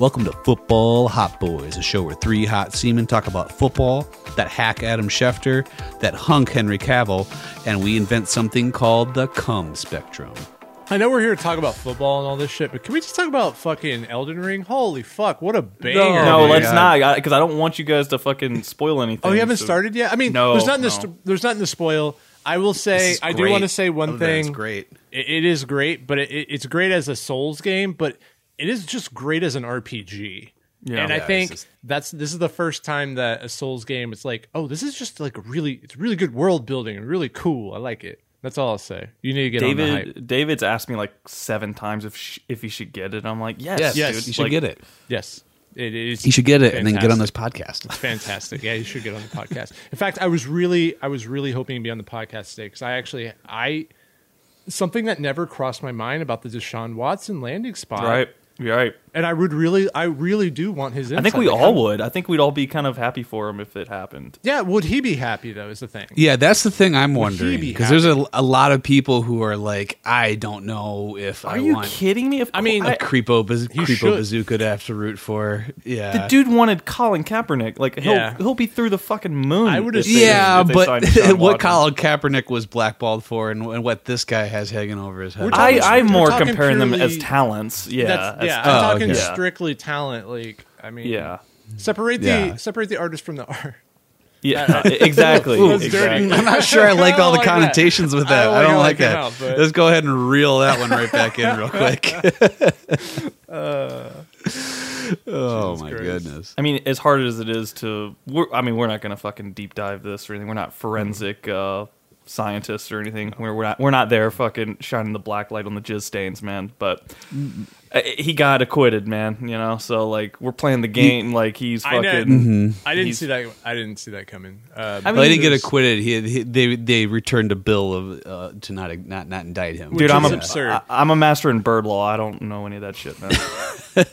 Welcome to Football Hot Boys, a show where three hot seamen talk about football, that hack Adam Schefter, that hunk Henry Cavill, and we invent something called the cum spectrum. I know we're here to talk about football and all this shit, but can we just talk about fucking Elden Ring? Holy fuck, what a banger! no, man. let's not, because I don't want you guys to fucking spoil anything. Oh, you haven't so- started yet? I mean, No, there's nothing. To no. st- there's nothing to spoil. I will say, I do want to say one oh, Other thing. It's great. It, it is great, but it, it's great as a Souls game, but it is just great as an RPG. Yeah. and I think just- that's this is the first time that a Souls game. It's like, oh, this is just like a really, it's really good world building and really cool. I like it. That's all I'll say. You need to get on the hype. David, David's asked me like seven times if sh- if he should get it. I'm like, yes, Yes, Yes, you should Like, get it. Yes, it is. You should get it and then get on this fantastic. podcast. fantastic. Yeah, you should get on the podcast. In fact, I was really, I was really hoping to be on the podcast today because I actually, I something that never crossed my mind about the Deshaun Watson landing spot. Right, you're right. And I would really, I really do want his. I think we Like, all how- would. I think we'd all be kind of happy for him if it happened. Yeah, would he be happy though? Is the thing. Yeah, that's the thing I'm he wondering be because there's a, a lot of people who are like, I don't know if Are I you want kidding me? If I mean, a creepo, baz- creepo should. bazooka to have to root for. Yeah, the dude wanted Colin Kaepernick. Like he'll Yeah. he'll be through the fucking moon. I would if assume- Yeah, they but Deshaun what Colin Kaepernick was blackballed for, and, and what this guy has hanging over his head. Talking- I I'm more talking comparing them as talents. Yeah, That's, as yeah. Oh, I'm talking okay. strictly talent. Like, I mean, yeah, Separate the Yeah. separate the artist from the art. yeah, exactly. That's exactly. I'm not sure I like I all the don't like that. connotations with I that. don't I don't how like that. out, but- Let's go ahead and reel that one right back in real quick. oh my Christ. goodness. I mean, as hard as it is to, we're, I mean, we're not going to fucking deep dive this or anything. We're not forensic uh, scientists or anything. We're, we're not we're not there fucking shining the black light on the jizz stains, man. But uh, he got acquitted, man. You know, so like we're playing the game like he's I know. fucking. I didn't see that. I didn't see that coming. Uh, I Well, he didn't get acquitted. He, he they they returned a bill of uh, to not not not indict him. Dude, I'm a, absurd. I, I'm a master in bird law. I don't know any of that shit, man.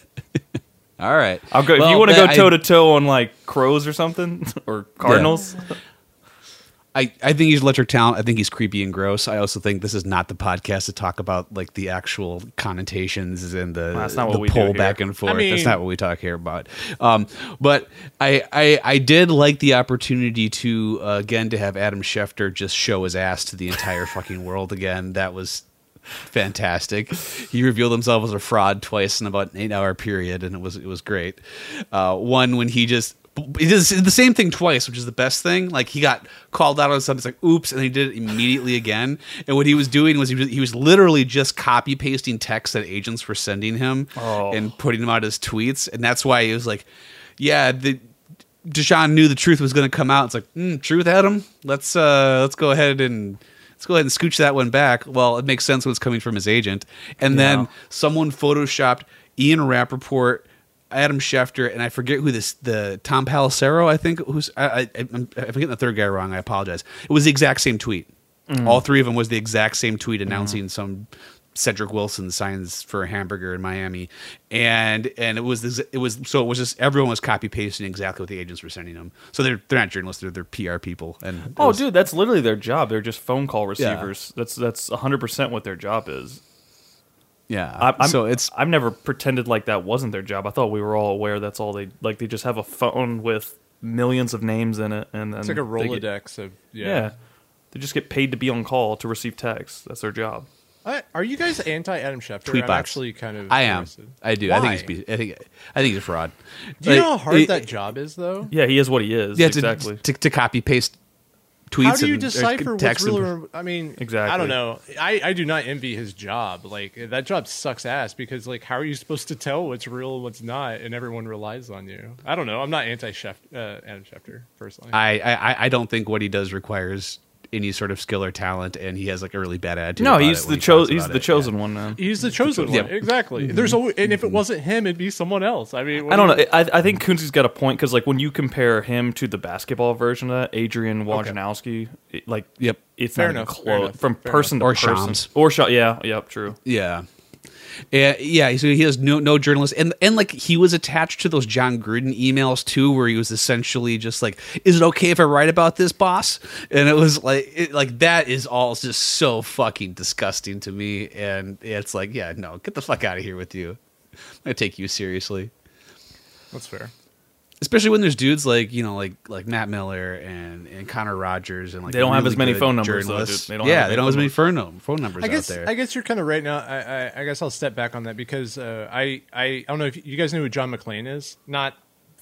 All right. I'll go if you want to go toe to toe on like crows or something or cardinals. I, I think he's electric talent. I think he's creepy and gross. I also think this is not the podcast to talk about like the actual connotations and the, Well, that's not the pull back and forth. mean- that's not what we talk here about. Um, but I, I I did like the opportunity to uh, again to have Adam Schefter just show his ass to the entire fucking world again. That was fantastic. He revealed himself as a fraud twice in about an eight hour period, and it was it was great. Uh, one when he just he did the same thing twice, which is the best thing. Like he got called out on something, it's like oops, and he did it immediately again. And what he was doing was he was, he was literally just copy pasting texts that agents were sending him Oh. and putting them out as tweets, and that's why he was like, yeah, the. Deshaun knew the truth was going to come out. It's like, mm, truth, Adam. Let's uh, let's go ahead and let's go ahead and scooch that one back. Well, it makes sense when it's coming from his agent. And Yeah. then someone photoshopped Ian Rappaport, Adam Schefter, and I forget who this the Tom Pelissero. I think who's I, I, I'm, I'm forgetting the third guy wrong. I apologize. It was the exact same tweet. Mm. All three of them was the exact same tweet mm-hmm. announcing some Cedric Wilson signs for a hamburger in Miami, and and it was this, it was so it was just everyone was copy pasting exactly what the agents were sending them. So they're they're not journalists; they're they're PR people. And Oh, was- dude, that's literally their job. They're just phone call receivers. That's that's 100 percent what their job is. Yeah. I, I'm, so it's I've never pretended like that wasn't their job. I thought we were all aware that's all they like. They just have a phone with millions of names in it, and then it's like a they get- Rolodex of yeah. yeah. they just get paid to be on call to receive texts. That's their job. I, are you guys anti Adam Schefter? Tweet I'm box. actually kind of. I am. interested. I do. I think he's. I think. I think he's a fraud. Do you Like, know how hard it- that job is, though? Yeah, he is what he is. Yeah, exactly. to, to, to copy paste tweets. How do you decipher what's real? or- I mean, exactly. I don't know. I, I do not envy his job. Like that job sucks ass because like how are you supposed to tell what's real and what's not, and everyone relies on you. I don't know. I'm not anti Chef uh, Adam Schefter personally. I, I I don't think what he does requires any sort of skill or talent, and he has like a really bad attitude. no, about he's it the he cho- talks He's about the it. chosen one, man. He's the chosen Yeah. one. Exactly. There's always, and if it wasn't him, it'd be someone else. I mean, I don't do know. I, I think Kunzi's got a point because, like, when you compare him to the basketball version of that, Adrian Wojnarowski, it- like, Yep. it's Fair not even enough, fair enough, from fair person enough. to Or person. Shams. Or shot. Yeah, yep, true. Yeah. Yeah, yeah. So he has no no journalist, and and like he was attached to those Jon Gruden emails too, where he was essentially just like, "Is it okay if I write about this, boss?" And it was like, it, like that is all just so fucking disgusting to me, and it's like, yeah, no, get the fuck out of here with you. I'm take you seriously. That's fair. Especially when there's dudes like you know like like Matt Miller and and Connor Rogers and like They don't have as many phone numbers, though, They don't yeah, have they don't have as many phone, num- phone numbers I guess out there. I guess you're kind of right now. I, I I guess I'll step back on that because uh, I I don't know if you guys know who John McClain is. Not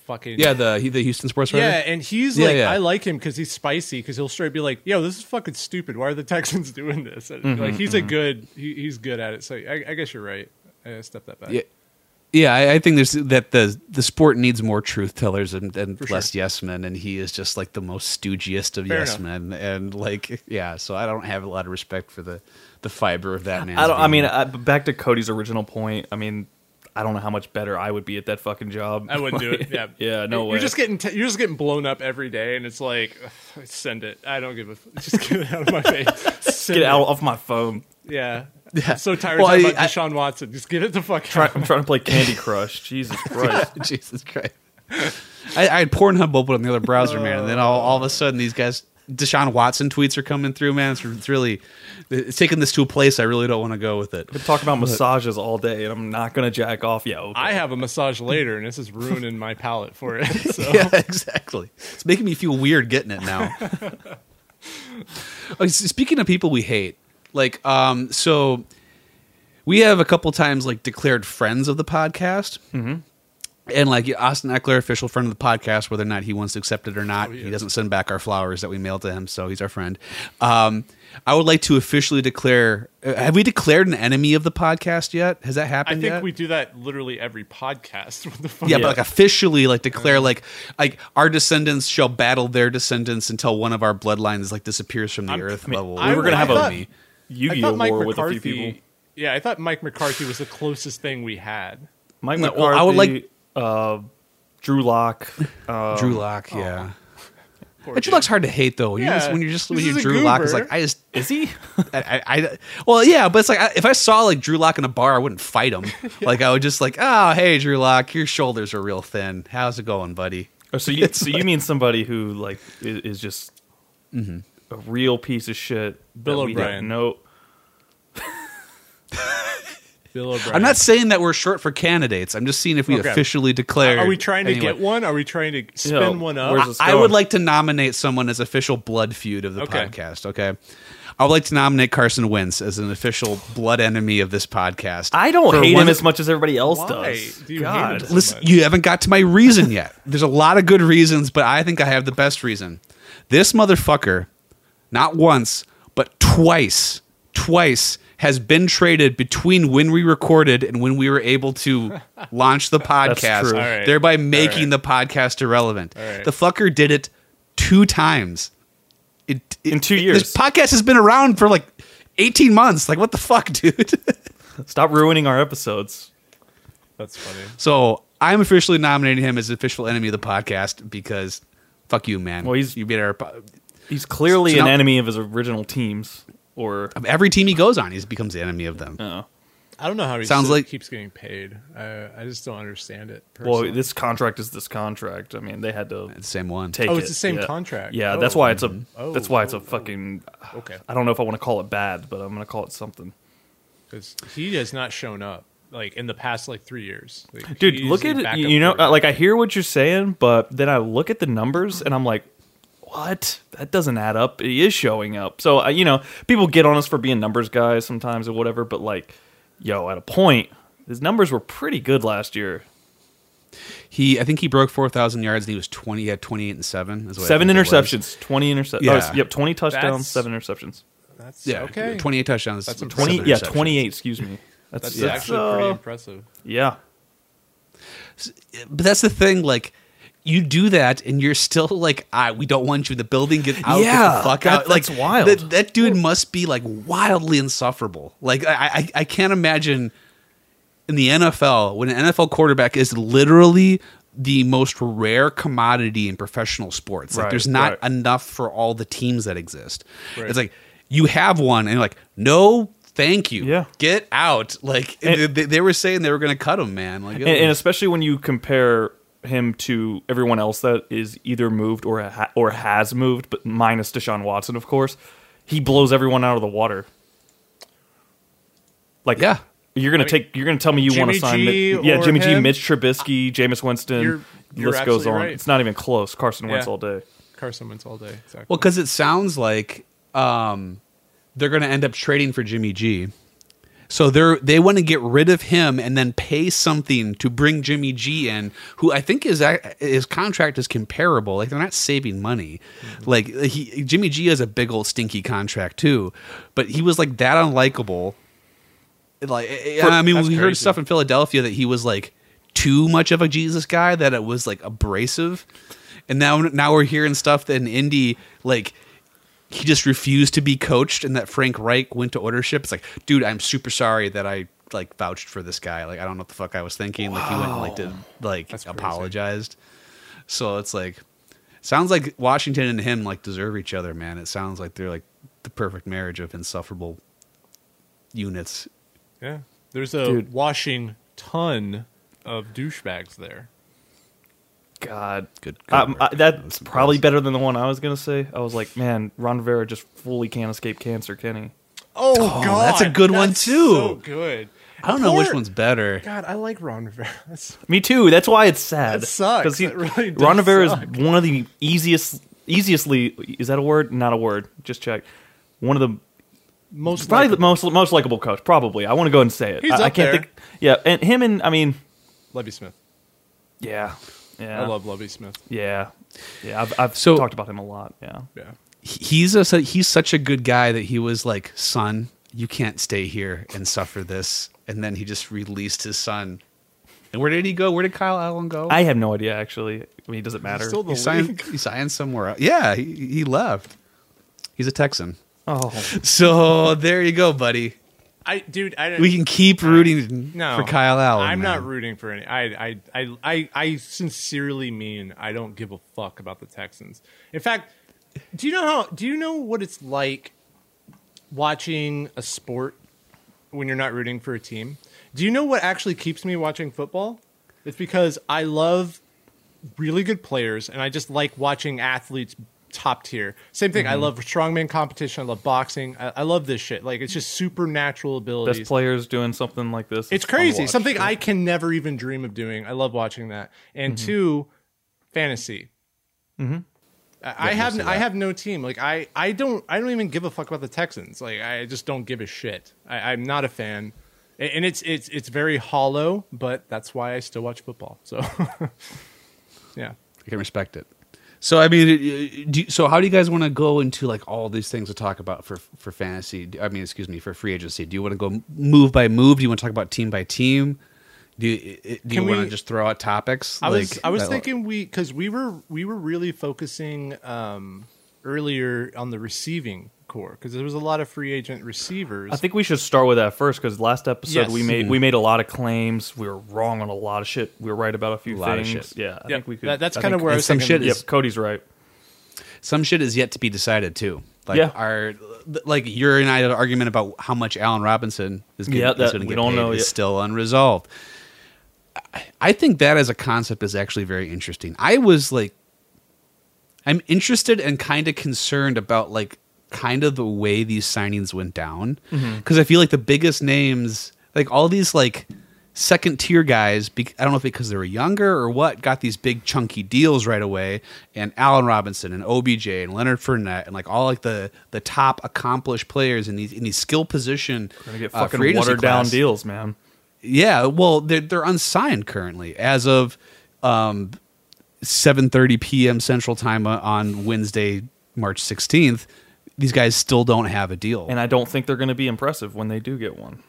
fucking yeah, the he, the Houston sports writer. Yeah, and he's Yeah, like, yeah. I like him because he's spicy. Because he'll straight be like, "Yo, this is fucking stupid. Why are the Texans doing this?" Mm-hmm, like, he's a good, he, he's good at it. So I, I guess you're right. I step that back. Yeah. Yeah, I, I think there's that the the sport needs more truth tellers and, and less sure. yes men, and he is just like the most stoogiest of Fair yes enough. men, and like yeah, so I don't have a lot of respect for the the fiber of that man. I don't. I mean, I, back to Cody's original point. I mean, I don't know how much better I would be at that fucking job. I wouldn't do it. Yeah, yeah, no you're way. just getting, t- you're just getting blown up every day, and it's like, ugh, send it. I don't give a. F- just get it out of my face. Send get it. out off my phone. Yeah. Yeah. I'm so tired Well, of talking I- about I- Deshaun Watson. Just get it the fuck Try, out. I'm trying to play Candy Crush. Jesus Christ. Jesus Christ. I, I had Pornhub open on the other browser, man, and then all, all of a sudden these guys, Deshaun Watson tweets are coming through, man. It's, it's really, it's taking this to a place I really don't want to go with it. We talk about massages all day, and I'm not gonna jack off. Yeah, okay. I have a massage later, and this is ruining my palate for it. So. Yeah, exactly. It's making me feel weird getting it now. Speaking of people we hate, like, um, so we have a couple times like declared friends of the podcast. Mm-hmm. And like Austin Ekeler, official friend of the podcast, whether or not he wants to accept it or not, he yeah. doesn't send back our flowers that we mailed to him, so he's our friend. Um, I would like to officially declare. Uh, have we declared an enemy of the podcast yet? Has that happened? I think yet? we do that literally every podcast. What the fuck? Yeah, Yeah. but like officially, like declare like like our descendants shall battle their descendants until one of our bloodlines like disappears from the I'm- earth I mean, level. we were gonna I have thought- a I Yu-Gi-Oh thought Mike war with a McCarthy. few people. Yeah, I thought Mike McCarthy was the closest thing we had. Mike No, McCarthy. well, I would like- uh, Drew Lock. Uh, Drew Lock, yeah. Poor Drew. Lock's hard to hate though. You're Yeah, just, when you're just when you're Drew Lock, it's goober. like I just Is he? I, I, I well yeah, but it's like I, if I saw like Drew Lock in a bar, I wouldn't fight him. Like I would just like, oh hey Drew Lock, your shoulders are real thin. How's it going, buddy? Oh, so you so you mean somebody who like is, is just a real piece of shit? Bill that we O'Brien. know. Bill O'Brien. I'm not saying that we're short for candidates. I'm just seeing if we Okay. officially declare. Are we trying to anyone. get one? Are we trying to spin Yo, one up? where's this I would like to nominate someone as official blood feud of the Okay. podcast. Okay, I would like to nominate Carson Wentz as an official blood enemy of this podcast. I don't hate one- him as much as everybody else Why does. do you hate God. him so Listen, much? you haven't got to my reason yet. There's a lot of good reasons, but I think I have the best reason. This motherfucker, not once, but twice, twice has been traded between when we recorded and when we were able to launch the podcast, true. All right. thereby making All the podcast irrelevant. All right. The fucker did it two times. It, it- In two it- years. This podcast has been around for like 18 months. Like, what the fuck, dude? Stop ruining our episodes. That's funny. So I'm officially nominating him as official enemy of the podcast because fuck you, man. Well, he's- you made our po- He's clearly So an now- enemy of his original teams. Or every team he goes on, he becomes the enemy of them. uh, I don't know how he Sounds still like- keeps getting paid. I, I just don't understand it. well, this contract is this contract. I mean, they had to the same one. take. Oh, it's it. the same Yeah. contract. Yeah, Oh. that's why it's a. Oh, that's why it's oh, a fucking. okay. I don't know if I want to call it bad, but I'm gonna call it something. Because he has not shown up like in the past like three years. Like, Dude, look at You know, like I hear what you're saying, but then I look at the numbers and I'm like, what? That doesn't add up. He is showing up. So uh, you know, people get on us for being numbers guys sometimes or whatever, but like, yo, at a point, his numbers were pretty good last year. He, I think he broke four thousand yards and he was twenty. He had twenty eight and seven. is what Seven think it was. interceptions, twenty interceptions. Yeah. yep, twenty touchdowns, That's- seven interceptions. that's Yeah, okay. twenty eight touchdowns. That's seven Twenty, yeah, twenty-eight. Excuse me. That's, That's that's, actually pretty uh, impressive. Yeah, But that's the thing, like. You do that, and you're still like, ah, we don't want you in the building. Get out, get Yeah, the fuck that- out. Like that's wild. That, that dude must be like wildly insufferable. Like I, I, I can't imagine in the NFL when an NFL quarterback is literally the most rare commodity in professional sports. Like Right, there's not right. enough for all the teams that exist. Right. It's like you have one, and you're like, no, thank you. Yeah. get out. Like And- they, they were saying they were going to cut him, man. Like, and, and especially when you compare him to everyone else that is either moved or ha- or has moved, but minus Deshaun Watson, of course, he blows everyone out of the water. Like, Yeah. You're gonna I mean, take. You're gonna tell me you want to sign. G Mi- yeah, or Jimmy G. Mitch Trubisky, Jameis Winston. You're- you're list goes on. right. It's not even close. Carson Wentz Yeah. all day. Carson Wentz all day. Exactly. Well, because it sounds like um, they're going to end up trading for Jimmy G. So they're they want to get rid of him and then pay something to bring Jimmy G in, who I think is his contract is comparable. Like they're not saving money. Like he, Jimmy G has a big old stinky contract too, but he was like that unlikable. Like eh, eh, I mean, we heard stuff in Philadelphia that he was like too much of a Jesus guy that it was like abrasive. And now now we're hearing stuff that in Indy like he just refused to be coached and that Frank Reich went to ownership. It's like, dude, I'm super sorry that I like vouched for this guy. Like I don't know what the fuck I was thinking. Like he went and like did like That's crazy. apologized. So it's like sounds like Washington and him like deserve each other, man. It sounds like they're like the perfect marriage of insufferable units. yeah, there's a Dude. washing ton of douchebags there. God, Good- good Um. I, that's Good probably words. better than the one I was gonna say. I was like, man, Ron Rivera just fully can't escape cancer, can he? Oh, God, that's a good one, too. So good. I don't know which one's better. God, I like Ron Rivera. That's- Me too. That's why it's sad. That sucks. 'Cause he, really Ron Rivera suck. is one of the easiest, easiestly. Is that a word? Not a word. Just check. One of the Most probably the most most likable coach. Probably. I want to go and say it. He's I, I up can't there. think. Yeah, and him and I mean, Lovie Smith. yeah, yeah. I love Lovie Smith. Yeah, yeah. I've, I've So- talked about him a lot. Yeah. Yeah. he's a he's such a good guy that he was like, son, you can't stay here and suffer this. And then he just released his son. And where did he go? Where did Kyle Allen go? I have no idea actually. I mean, does it matter? Still the he signed. He signed somewhere else. Yeah, he, he left. He's a Texan. oh, So there you go, buddy. I, dude, I We can keep rooting no for Kyle Allen. I'm not rooting for any. I, I, I, I, I sincerely mean I don't give a fuck about the Texans. In fact, do you know how? Do you know what it's like watching a sport when you're not rooting for a team? Do you know what actually keeps me watching football? It's because I love really good players and I just like watching athletes top tier. Same thing. Mm-hmm. I love strongman competition. I love boxing. I, I love this shit. Like it's just supernatural abilities. best players doing something like this. It's fun crazy. watch. Something I can never even dream of doing. I love watching that. And Mm-hmm. two, fantasy. Mm-hmm. I I have mostly I have no team. Like I, I don't I don't even give a fuck about the Texans. Like I just don't give a shit. I, I'm not a fan. And it's it's it's very hollow, but that's why I still watch football. So yeah. I can respect it. So I mean, uh, do, so how do you guys want to go into like all these things to talk about for for fantasy? I mean, excuse me, for free agency. Do you want to go move by move? Do you want to talk about team by team? Do you, do you want to just throw out topics? I was I was thinking we because we were we were really focusing um, earlier on the receiving corps because there was a lot of free agent receivers. I think we should start with that first because last episode Yes. we made mm-hmm. we made a lot of claims. We were wrong on a lot of shit. We were right about a few A lot of things. shit. Yeah, I Yeah, think we could. that- that's kind of where I was some thinking. shit is- Yep, Cody's right. some shit is yet to be decided too. Like Yeah. our like your and I had an argument about how much Allen Robinson is, get, Yeah, is that- to we get don't paid know is yet. still unresolved. I, I think that as a concept is actually very interesting. I was like, I'm interested and kind of concerned about like kind of the way these signings went down Mm-hmm. because I feel like the biggest names, like all these like second tier guys, be- I don't know if because they were younger or what, got these big chunky deals right away. And Allen Robinson and OBJ and Leonard Fournette and like all like the the top accomplished players in these in these skill position Gonna get uh, fucking agency watered down deals, man. Yeah, well, they're they're unsigned currently as of um, 7:30 p.m. Central Time uh, on Wednesday, March 16th. These guys still don't have a deal. And I don't think they're going to be impressive when they do get one.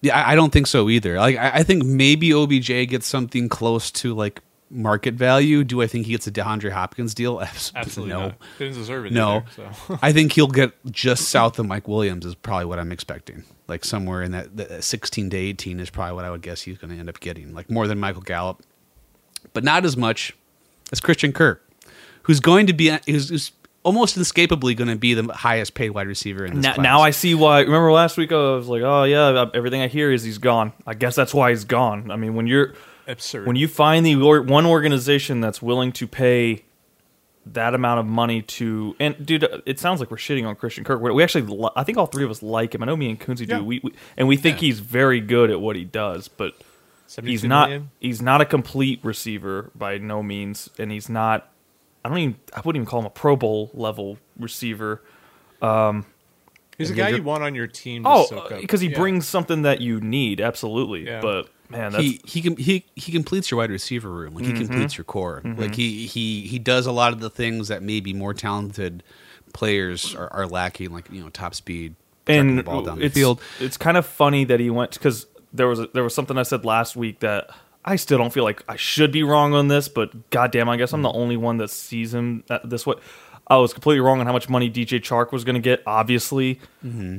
Yeah, I, I don't think so either. Like, I, I think maybe OBJ gets something close to like market value. Do I think he gets a DeAndre Hopkins deal? Abs- Absolutely no. not. Didn't deserve it. No, either, so. I think he'll get just south of Mike Williams is probably what I'm expecting. Like somewhere in that, that uh, 16 to 18 is probably what I would guess he's going to end up getting. Like more than Michael Gallup, but not as much as Christian Kirk, who's going to be who's, who's almost inescapably going to be the highest paid wide receiver in this Now, class. now I see why. Remember last week I was like, oh yeah, uh, everything I hear is he's gone. I guess that's why he's gone. I mean, when you're Absurd. when you find the or, one organization that's willing to pay that amount of money to and dude, uh, it sounds like we're shitting on Christian Kirk. We actually, li- I think all three of us like him. I know me and Kunzi Yeah. do. We, we and we think Yeah. he's very good at what he does, but he's not. million? He's not a complete receiver by no means, and he's not. I don't even. I wouldn't even call him a Pro Bowl level receiver. Um, He's a guy you're- want on your team. To Oh, because uh, he Yeah. brings something that you need, absolutely. Yeah. But man, that's he he com- he he completes your wide receiver room. Like he Mm-hmm. completes your corps. Mm-hmm. Like he he he does a lot of the things that maybe more talented players are, are lacking. Like you know, top speed, tracking and the ball down the it's, field. It's kind of funny that he went because there was a, there was something I said last week that I still don't feel like I should be wrong on this, but goddamn, I guess I'm the only one that sees him this way. I was completely wrong on how much money DJ Chark was going to get. Obviously,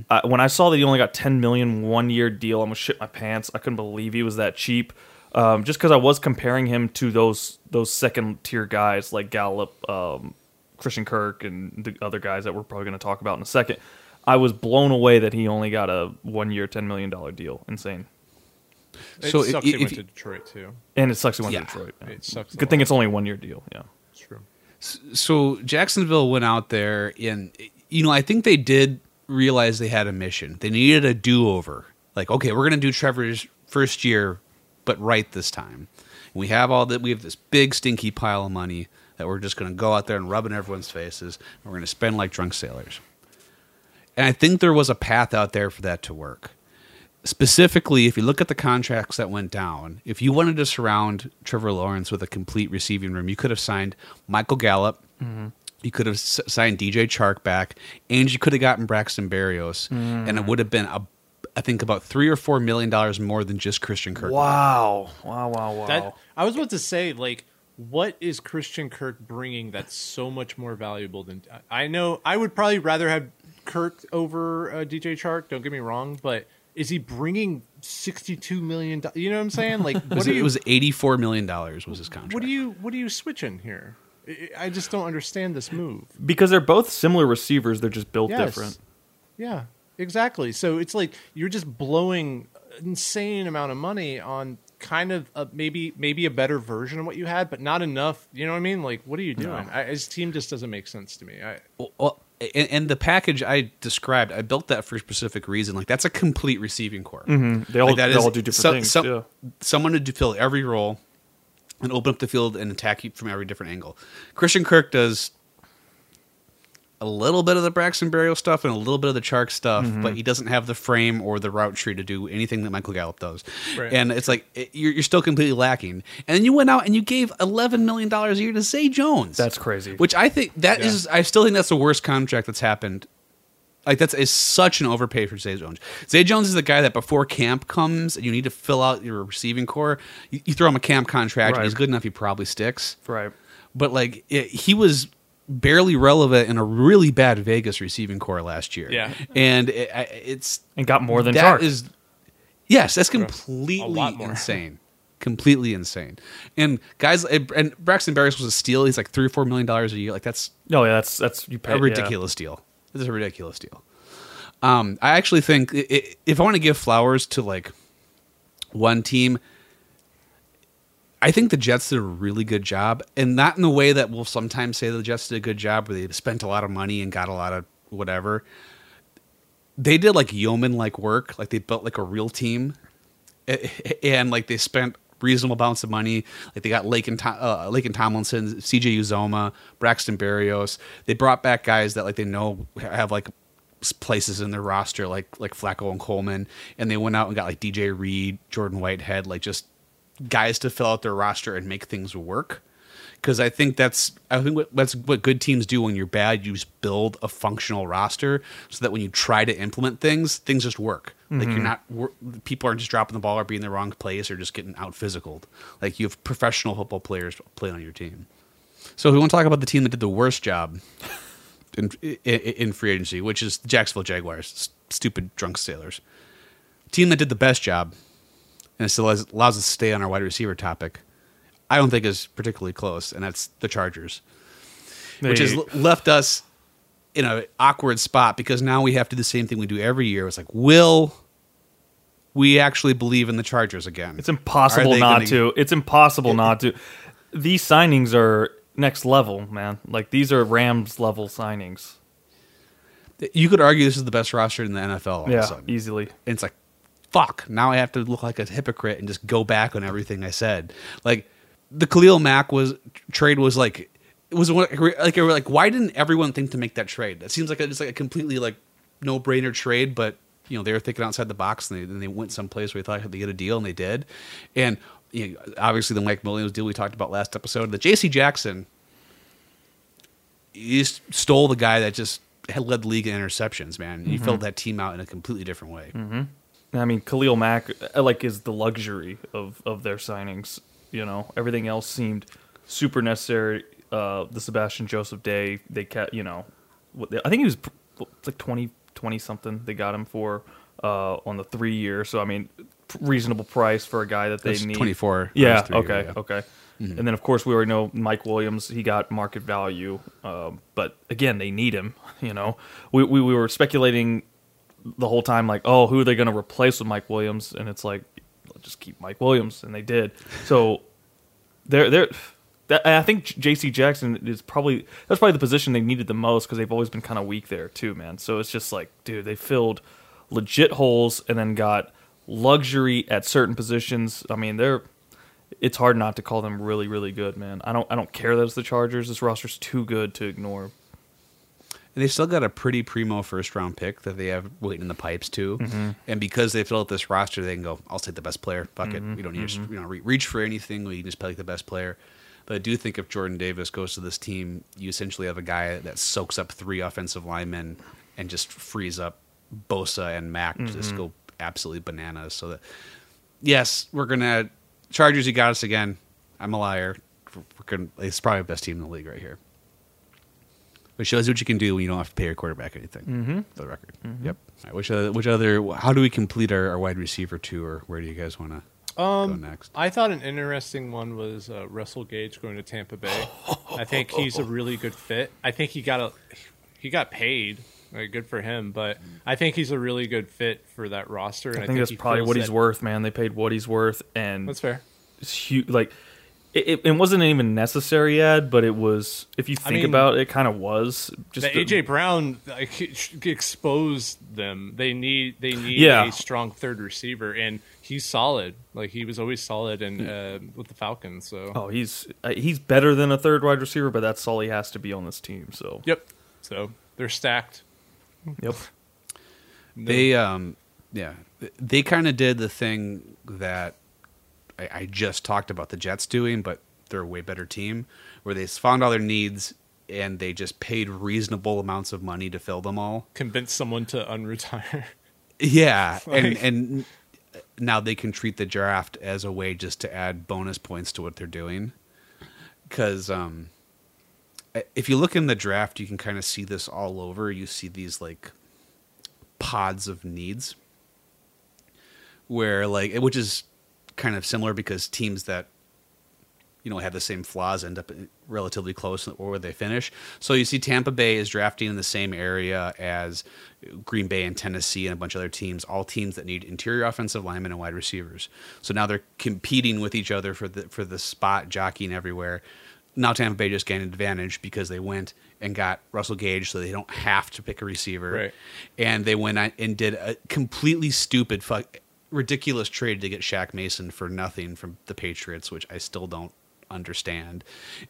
uh, when I saw that he only got 10 million one year deal, I almost shit my pants. I couldn't believe he was that cheap. Um, just because I was comparing him to those those second tier guys like Gallup, um, Christian Kirk, and the other guys that we're probably going to talk about in a second. I was blown away that he only got a one year, ten million dollar deal. Insane, It So sucks i- he went you- to Detroit too. and it sucks he went Yeah. to Detroit. yeah. It sucks. Good thing it's only a one year deal. Yeah, It's true. so Jacksonville went out there and you know I think they did realize they had a mission. They needed a do over. Like okay, we're gonna do Trevor's first year, but right this time. We have all that. We have this big stinky pile of money that we're just gonna go out there and rub in everyone's faces. And we're gonna spend like drunk sailors. And I think there was a path out there for that to work. Specifically, if you look at the contracts that went down, if you wanted to surround Trevor Lawrence with a complete receiving room, you could have signed Michael Gallup. You could have signed DJ Chark back, and you could have gotten Braxton Berrios, and it would have been a, I think about three or four million dollars more than just Christian Kirk. Wow, wow, wow, wow. That I was about to say, like, what is Christian Kirk bringing that's so much more valuable than I know? I would probably rather have Kirk over uh, DJ Chark. Don't get me wrong, but is he bringing sixty-two million? do- You know what I'm saying? Like, It what was, are it you? was eighty-four million dollars was his contract. what are you? What are you switching here? I- I just don't understand this move. because they're both similar receivers. They're just built Yes. different. Yeah, exactly. So it's like you're just blowing insane amount of money on kind of a, maybe maybe a better version of what you had, but not enough. You know what I mean? Like, what are you doing? I, his team just doesn't make sense to me. I, Well, well, and, and the package I described, I built that for a specific reason. Like that's a complete receiving corps. Mhm. They all Like, that they is all do different some- things. some- yeah. Someone to fill every role and open up the field and attack you from every different angle. Christian Kirk does a little bit of the Braxton Berrios stuff and a little bit of the Chark stuff, Mm-hmm. but he doesn't have the frame or the route tree to do anything that Michael Gallup does. Right. And it's like it, you're, you're still completely lacking. And you went out and you gave eleven million dollars a year to Zay Jones. That's crazy. Which I think that Yeah. is. I still think that's the worst contract that's happened. Like that's is such an overpay for Zay Jones. Zay Jones is the guy that before camp comes and you need to fill out your receiving corps, you, you throw him a camp contract. Right. And he's good enough. He probably sticks. right. But like it, he was barely relevant in a really bad Vegas receiving corps last year. Yeah. and it, it's And got more than that Chark. is- yes, that's completely insane. Completely insane. And guys, and Braxton Berrios was a steal. He's like three or four million dollars a year. Like that's no, yeah, that's that's you pay a yeah. ridiculous deal. This is a ridiculous deal. Um, I actually think i i if I want to give flowers to like one team, I think the Jets did a really good job, and not in the way that we'll sometimes say the Jets did a good job, where they spent a lot of money and got a lot of whatever. They did like yeoman like work, like they built like a real team, and like they spent reasonable amounts of money. Like they got Lake and Tom, uh, Laken Tomlinson, C.J. Uzomah, Braxton Berrios. They brought back guys that like they know have like places in their roster, like like Flacco and Coleman, and they went out and got like DJ Reed, Jordan Whitehead, like just guys to fill out their roster and make things work. Because I think that's I think what, that's what good teams do when you're bad. You just build a functional roster so that when you try to implement things, things just work. Like you're mm-hmm. not people aren't just dropping the ball or being in the wrong place or just getting out physicaled. Like you have professional football players playing on your team. So we want to talk about the team that did the worst job in, in, in free agency, which is the Jacksonville Jaguars, stupid drunk sailors. Team that did the best job, and it still has, allows us to stay on our wide receiver topic. I don't think is particularly close, and that's the Chargers, which has left us in an awkward spot because now we have to do the same thing we do every year. It's like, will we actually believe in the Chargers again? It's impossible not gonna- to. It's impossible not to. These signings are next level, man. Like these are Rams level signings. You could argue this is the best roster in the NFL. All of a Yeah, easily. And it's like, fuck. Now I have to look like a hypocrite and just go back on everything I said. Like the Khalil Mack was trade was like it was one- like like why didn't everyone think to make that trade? That seems like a, just like a completely like no brainer trade, but you know they were thinking outside the box and they, and they went someplace where they thought they get a deal and they did. And you know, obviously the Mike Williams deal we talked about last episode, the J.C. Jackson. He stole the guy that just had led the league in interceptions. Man, he mm-hmm. filled that team out in a completely different way. Mm-hmm. I mean, Khalil Mack uh, like is the luxury of of their signings. You know, everything else seemed super necessary. Uh, the Sebastian Joseph Day, they kept, you know, I think he was like 20, 20 something. They got him for uh, on the three year. So I mean, reasonable price for a guy that they That's need. 24 Yeah. first three, Okay. yeah. Okay. And then of course we already know Mike Williams. He got market value, um, but again they need him. You know, we we, we were speculating the whole time like, oh, who are they going to replace with Mike Williams? And it's like, just keep Mike Williams, and they did. So they're they're. That, I think J.C. Jackson is probably that's probably the position they needed the most because they've always been kind of weak there too, man. So it's just like, dude, they filled legit holes and then got luxury at certain positions. I mean, they're it's hard not to call them really, really good, man. I don't I don't care that it's the Chargers. This roster's too good to ignore. And they still got a pretty primo first round pick that they have waiting in the pipes too. Mm-hmm. And because they fill out this roster, they can go, "I'll take the best player. Fuck it. Mm-hmm. We don't need to mm-hmm. you know re- reach for anything. We can just pick the best player." But I do think if Jordan Davis goes to this team, you essentially have a guy that soaks up three offensive linemen and just frees up Bosa and Mack to just go absolutely bananas. So that yes, we're gonna Chargers. You got us again. I'm a liar. We're gonna, it's probably the best team in the league right here. Which shows what you can do when you don't have to pay your quarterback anything. Mm-hmm. For the record. Yep. All right, which other? Which other? How do we complete our, our wide receiver tour? Where do you guys want to Um, go next? I thought an interesting one was uh, Russell Gage going to Tampa Bay. I think he's a really good fit. I think he got a he got paid. Like, good for him, but I think he's a really good fit for that roster. And I think that's probably fills what he's that- worth, man. They paid what he's worth, and That's fair. it's huge. Like it, it, it wasn't even necessary ad, but it was. If you I think mean, about it, it kind of was. Just The the- AJ Brown like, exposed them. They need they need Yeah. a strong third receiver, and he's solid. Like he was always solid, and uh, with the Falcons. So Oh, he's uh, he's better than a third wide receiver, but that's all he has to be on this team. So yep. So they're stacked. yep. They um yeah they kind of did the thing that I, I just talked about the Jets doing, but they're a way better team where they found all their needs and they just paid reasonable amounts of money to fill them all. Convince someone to unretire. Yeah, and and now they can treat the draft as a way just to add bonus points to what they're doing. Because um, if you look in the draft, you can kind of see this all over. You see these like pods of needs, where like which is kind of similar because teams that you know have the same flaws end up relatively close where they finish. So you see Tampa Bay is drafting in the same area as Green Bay and Tennessee and a bunch of other teams, all teams that need interior offensive linemen and wide receivers. So now they're competing with each other for the for the spot, jockeying everywhere. Now Tampa Bay just gained an advantage because they went and got Russell Gage, so they don't have to pick a receiver. Right. And they went and did a completely stupid, fuck, ridiculous trade to get Shaq Mason for nothing from the Patriots, which I still don't understand.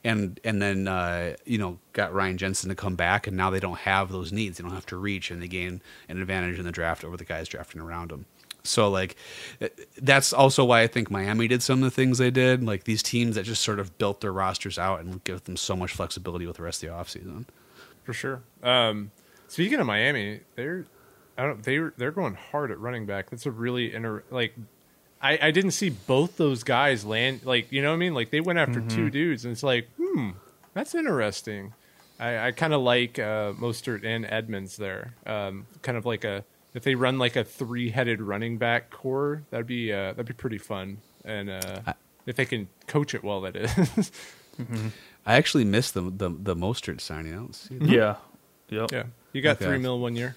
And and then uh, you know got Ryan Jensen to come back, and now they don't have those needs. They don't have to reach, and they gain an advantage in the draft over the guys drafting around them. So like that's also why I think Miami did some of the things they did. Like these teams that just sort of built their rosters out and give them so much flexibility with the rest of the offseason. for sure. Um, speaking of Miami, they're I don't they they're going hard at running back. That's a really inter like I I didn't see both those guys land like you know what I mean. Like they went after two dudes, and it's like hmm, that's interesting. I, I kind of like uh, Mostert and Edmonds there. Um, kind of like a if they run like a three headed running back corps, that'd be uh, that'd be pretty fun. And uh, if they can coach it well, that is. I actually missed the the, the Mostert signing. I don't see that. Yeah. Yep. yeah, you got Okay. three mil one year.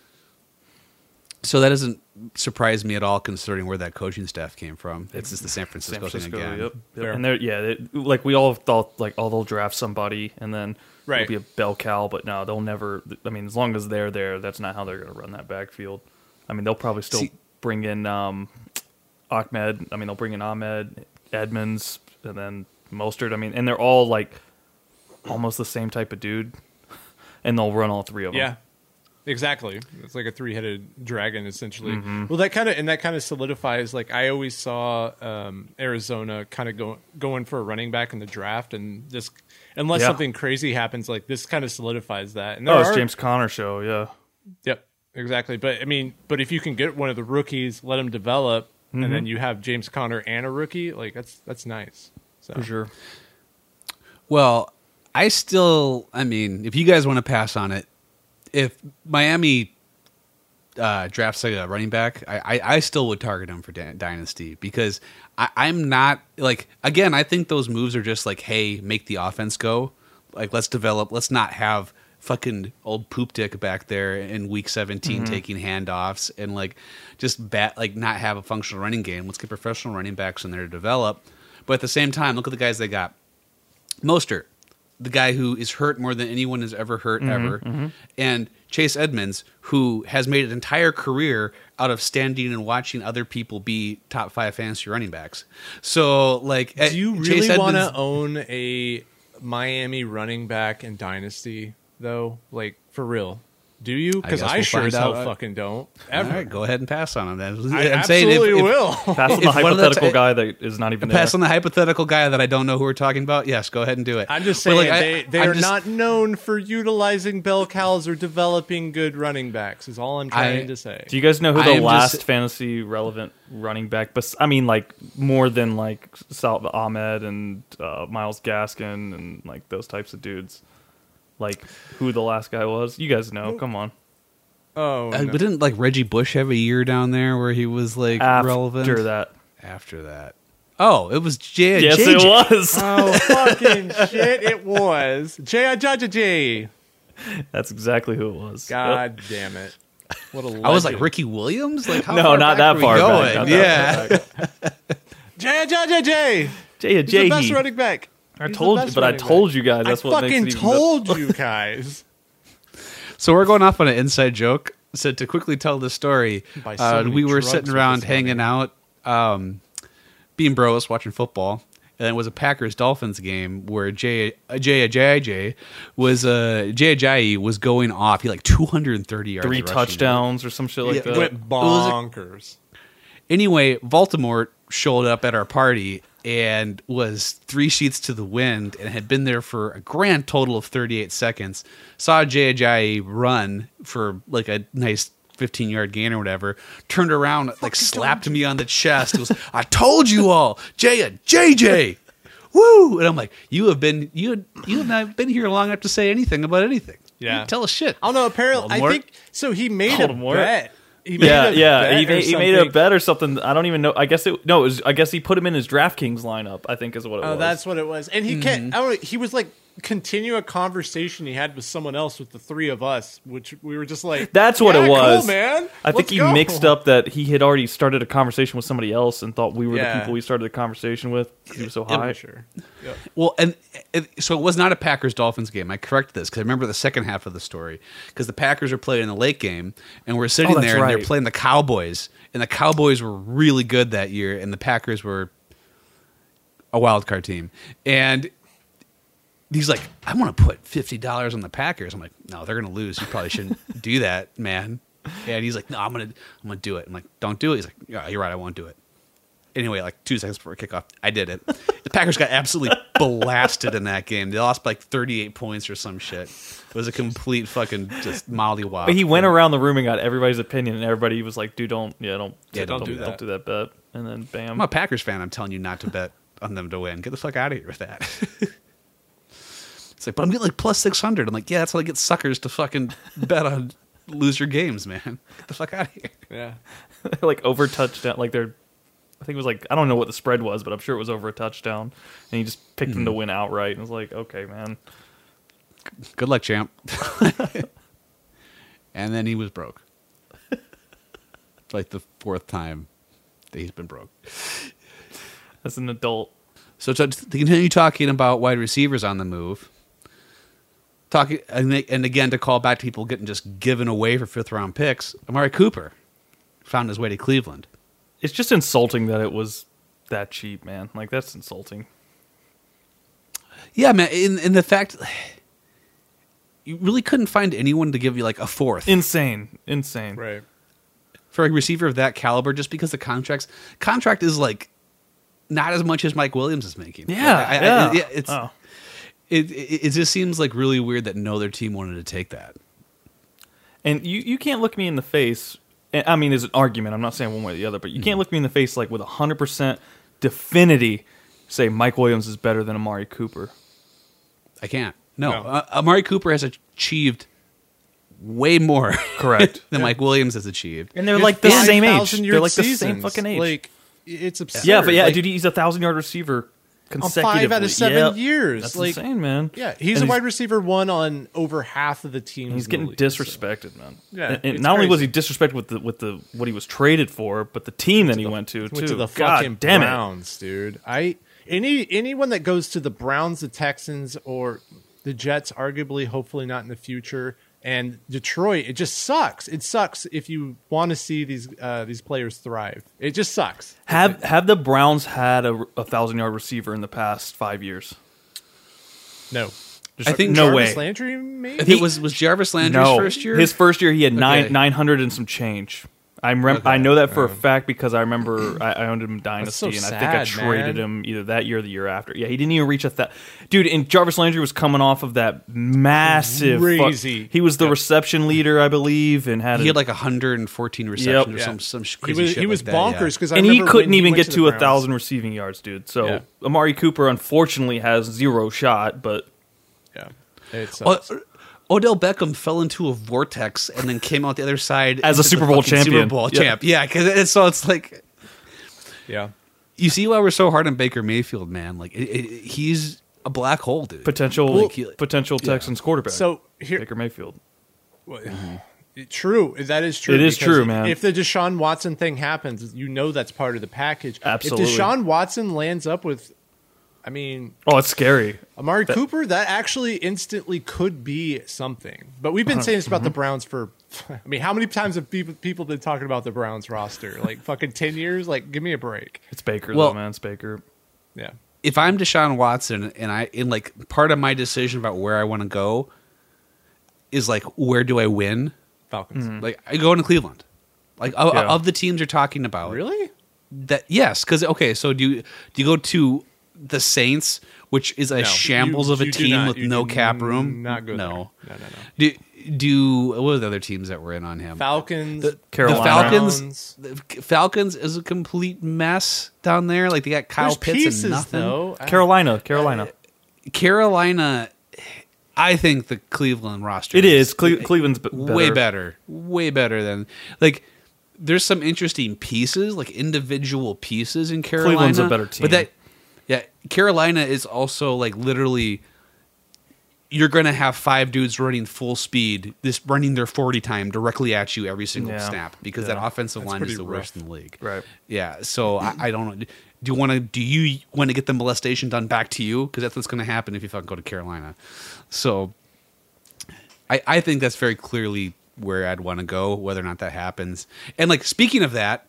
So that doesn't surprise me at all, considering where that coaching staff came from. It's just the San Francisco, San Francisco, thing again. yep. Yep. And they're yeah, they, like we all thought like oh they'll draft somebody and then Right. it'll be a bell cow, but no, they'll never. I mean, as long as they're there, that's not how they're going to run that backfield. I mean, they'll probably still See- bring in um, Ahmed. I mean, they'll bring in Ahmed, Edmonds, and then Mostert. I mean, and they're all like almost the same type of dude, and they'll run all three of them. Yeah, exactly. It's like a three-headed dragon, essentially. Mm-hmm. Well, that kind of and that kind of solidifies. Like I always saw um, Arizona kind of go going for a running back in the draft, and just unless Yeah. something crazy happens, like this kind of solidifies that. And Oh, it's are- James Conner show. Yeah. Yep, exactly. But I mean, but if you can get one of the rookies, let him develop, and Mm-hmm. then you have James Conner and a rookie, like that's that's nice. So For sure. Well, I still, I mean, if you guys want to pass on it, if Miami uh, drafts a running back, I, I, I still would target him for dy- dynasty because I, I'm not like again. I think those moves are just like, hey, make the offense go. Like, let's develop. Let's not have fucking old poop dick back there in week 17 taking handoffs and like just bat like not have a functional running game. Let's get professional running backs in there to develop. But at the same time, look at the guys they got. Mostert, the guy who is hurt more than anyone has ever hurt ever, and Chase Edmonds, who has made an entire career out of standing and watching other people be top five fantasy running backs. So, like, eh, Do you Chase really want to own a Miami running back in Dynasty, though? Like, for real? Do you? Because guess I, we'll sure as hell out. fucking don't. All Ever. right, go ahead and pass on him. Then I I'm saying if- absolutely if- will. Pass on the If one of the hypothetical guy that is not even there. Pass on the hypothetical guy that I don't know who we're talking about. Yes, go ahead and do it. I'm just saying like, they, they I'm are just- not known for utilizing bell cows or developing good running backs. Is all I'm trying I- to say. Do you guys know who the last just- fantasy relevant running back? But I mean, like more than like Sal Ahmed and uh, Myles Gaskin and like those types of dudes. Like who the last guy was? You guys know. Come on. oh, Uh, no. but didn't like Reggie Bush have a year down there where he was like After relevant? After that, After that. Oh, it was J. yes, JJ. it was. oh fucking shit! It was J. J. J. That's exactly who it was. God damn it! What a I was like. Ricky Williams. Like how No, far not back that are we far going? back, not yeah. that far back. J. J. J. J. Jay He's the best Jay. running back. I He's told you, but I running told back. you guys. That's I what fucking makes it even better. told you guys. So we're going off on an inside joke. So to quickly tell the story, so uh, we were sitting around this money. hanging out, um, being bros, watching football, and it was a Packers Dolphins game where Jay uh, Jay Ajayi was uh, Jay Ajayi was going off. He like 230 yards, Three touchdowns or some shit like Yeah, that. Went bonkers. Anyway, Baltimore showed up at our party and was three sheets to the wind and had been there for a grand total of 38 seconds. Saw Jay Ajayi run for like a nice 15 yard gain or whatever. Turned around, like slapped me on the chest. Was I told you all, Jay JJ. Woo! And I'm like, you have been you you have not been here long enough to say anything about anything. Yeah. didn't tell us shit. Oh, I don't know. Apparently, I think so. He made Voldemort? a bet. He made yeah, a yeah. bet He, or made, he made a bet or something. I don't even know. I guess it. No, it was. I guess he put him in his DraftKings lineup. I think is what it Oh, was. Oh, that's what it was. And he can't. Mm-hmm. I don't. He was like continue a conversation he had with someone else with the three of us, which we were just like. That's what "Yeah, it was, cool, man. I think Let's he go." mixed up that he had already started a conversation with somebody else and thought we were Yeah. the people we started the conversation with. He was so Yeah, high. sure. Yep. Well, and it, so it was not a Packers Dolphins game. I correct this because I remember the second half of the story because the Packers are playing in the late game and we're sitting Oh, that's there and right. they're playing the Cowboys and the Cowboys were really good that year and the Packers were a wild card team and he's like, I want to put fifty dollars on the Packers. I'm like, no, they're gonna lose. You probably shouldn't do that, man. And he's like, no, I'm gonna, I'm gonna do it. I'm like, don't do it. He's like, yeah, you're right, I won't do it. Anyway, like two seconds before kickoff, I did it. The Packers got absolutely blasted in that game. They lost like 38 points or some shit. It was a complete fucking just mollywop. But he went around the room and got everybody's opinion, and everybody was like, "Dude, don't, yeah, don't, Yeah, don't do don't that. do that bet." And then, bam, I'm a Packers fan. I'm telling you not to bet on them to win. Get the fuck out of here with that. it's like, but I'm getting like plus 600. I'm like, yeah, that's how I get suckers to fucking bet on lose your games, man. Get the fuck out of here. Yeah. like over touchdown. Like they're, I think it was like I don't know what the spread was, but I'm sure it was over a touchdown, and he just picked him to hmm. win outright. And I was like, okay, man. Good luck, champ. and then he was broke. like the fourth time that he's been broke. As an adult, So to, to continue talking about wide receivers on the move, talking and, they- and again to call back to people getting just given away for fifth round picks, Amari Cooper found his way to Cleveland. it's just insulting that it was that cheap, man. Like that's insulting. Yeah, man. In in the fact, you really couldn't find anyone to give you like a fourth Insane, insane. Right. for a receiver of that caliber, just because the contracts contract is like not as much as Mike Williams is making. Yeah, I- I- yeah. yeah, it's Oh. It, it. It just seems like really weird that no other team wanted to take that. And you, you can't look me in the face. and- I mean, there's an argument. I'm not saying one way or the other, but you Mm-hmm. can't look me in the face like with 100% definity say Mike Williams is better than Amari Cooper. I can't. No, No. Uh, Amari Cooper has achieved way more Correct. than Mike Williams has achieved. And they're He like the same age. 5,000 They're like the same fucking age. Like it's absurd. yeah, but yeah, Like, dude, he's a thousand yard receiver on five out of seven Yeah. years. That's like, insane, man. Yeah, he's And a wide receiver one on over half of the teams. He's getting league, so- disrespected, man. Yeah, and, and not only was he disrespected with the with the what he was traded for, but the team that he went to Went too. to the God fucking damn it! Browns, dude. I any anyone that goes to the Browns, the Texans, or the Jets, arguably, hopefully not in the future, and Detroit, it just sucks. It sucks if you want to see these uh, these players thrive. It just sucks. Have have the Browns had a, a thousand yard receiver in the past five years? No, Just I think no Jarvis way. Landry, maybe. I think it was was Jarvis Landry's no, first year. his first year he had nine Okay. nine hundred and some change. I rem- Okay. I know that for a um, fact because I remember I, I owned him in Dynasty so and I think I sad, traded man. him either that year or the year after. Yeah, he didn't even reach a that. Dude, and Jarvis Landry was coming off of that massive. fu- Crazy. he was the Yep. reception leader, I believe, and had he a- had like 114 receptions or Yeah. some some sh- he crazy was shit he was like that, yeah. bonkers because and he couldn't even get to, a thousand receiving yards, dude. So Yeah. Amari Cooper unfortunately has zero shot, but Yeah, it's O- uh, Odell Beckham fell into a vortex and then came out the other side As a Super Bowl fucking Super champion. Bowl Yeah. champ. Yeah, because it's, so it's like yeah. you see why we're so hard on Baker Mayfield, man. Like it, it, he's a black hole, dude. potential Like, he- potential Texans quarterback. So here, Baker Mayfield. Well, True, that is true. It is true, man. If the Deshaun Watson thing happens, you know that's part of the package. Absolutely. If Deshaun Watson lands up with, I mean, Oh, it's scary. Amari Cooper, that actually instantly could be something. But we've been uh-huh. saying this about the mm-hmm. Browns for, I mean, how many times have people people been talking about the Browns roster? Like fucking ten years? Like, give me a break. It's Baker Well- though, man. It's Baker. Yeah, if I'm Deshaun Watson and I in like part of my decision about where I want to go is like where do I win? Falcons. Mm-hmm. Like I go into Cleveland. Like of, of the teams you're talking about, Really? that yes, because okay, so do you do you go to the Saints, which is a No, shambles you- of a team not- with no cap room? Not good. No. no, no, no. Do do what were the other teams that were in on him? Falcons, The, Carolina. the Falcons. The Falcons is a complete mess down there. Like they got Kyle There's Pitts pieces and nothing. though. Carolina, Carolina. Uh, Carolina, I think the Cleveland roster. it is Cle- Cleveland's b- way better, way better than like. There's some interesting pieces, like individual pieces in Carolina. Cleveland's a better team. but that, yeah, Carolina is also like literally. You're gonna have five dudes running full speed, this running their forty time directly at you every single Yeah. snap because Yeah. that offensive That's line is the worst in the league. Right. Yeah. So I, I don't know. Do you want to? Do you want to get the molestation done back to you? Because that's what's going to happen if you fucking go to Carolina. So I I think that's very clearly where I'd want to go. Whether or not that happens, and like speaking of that.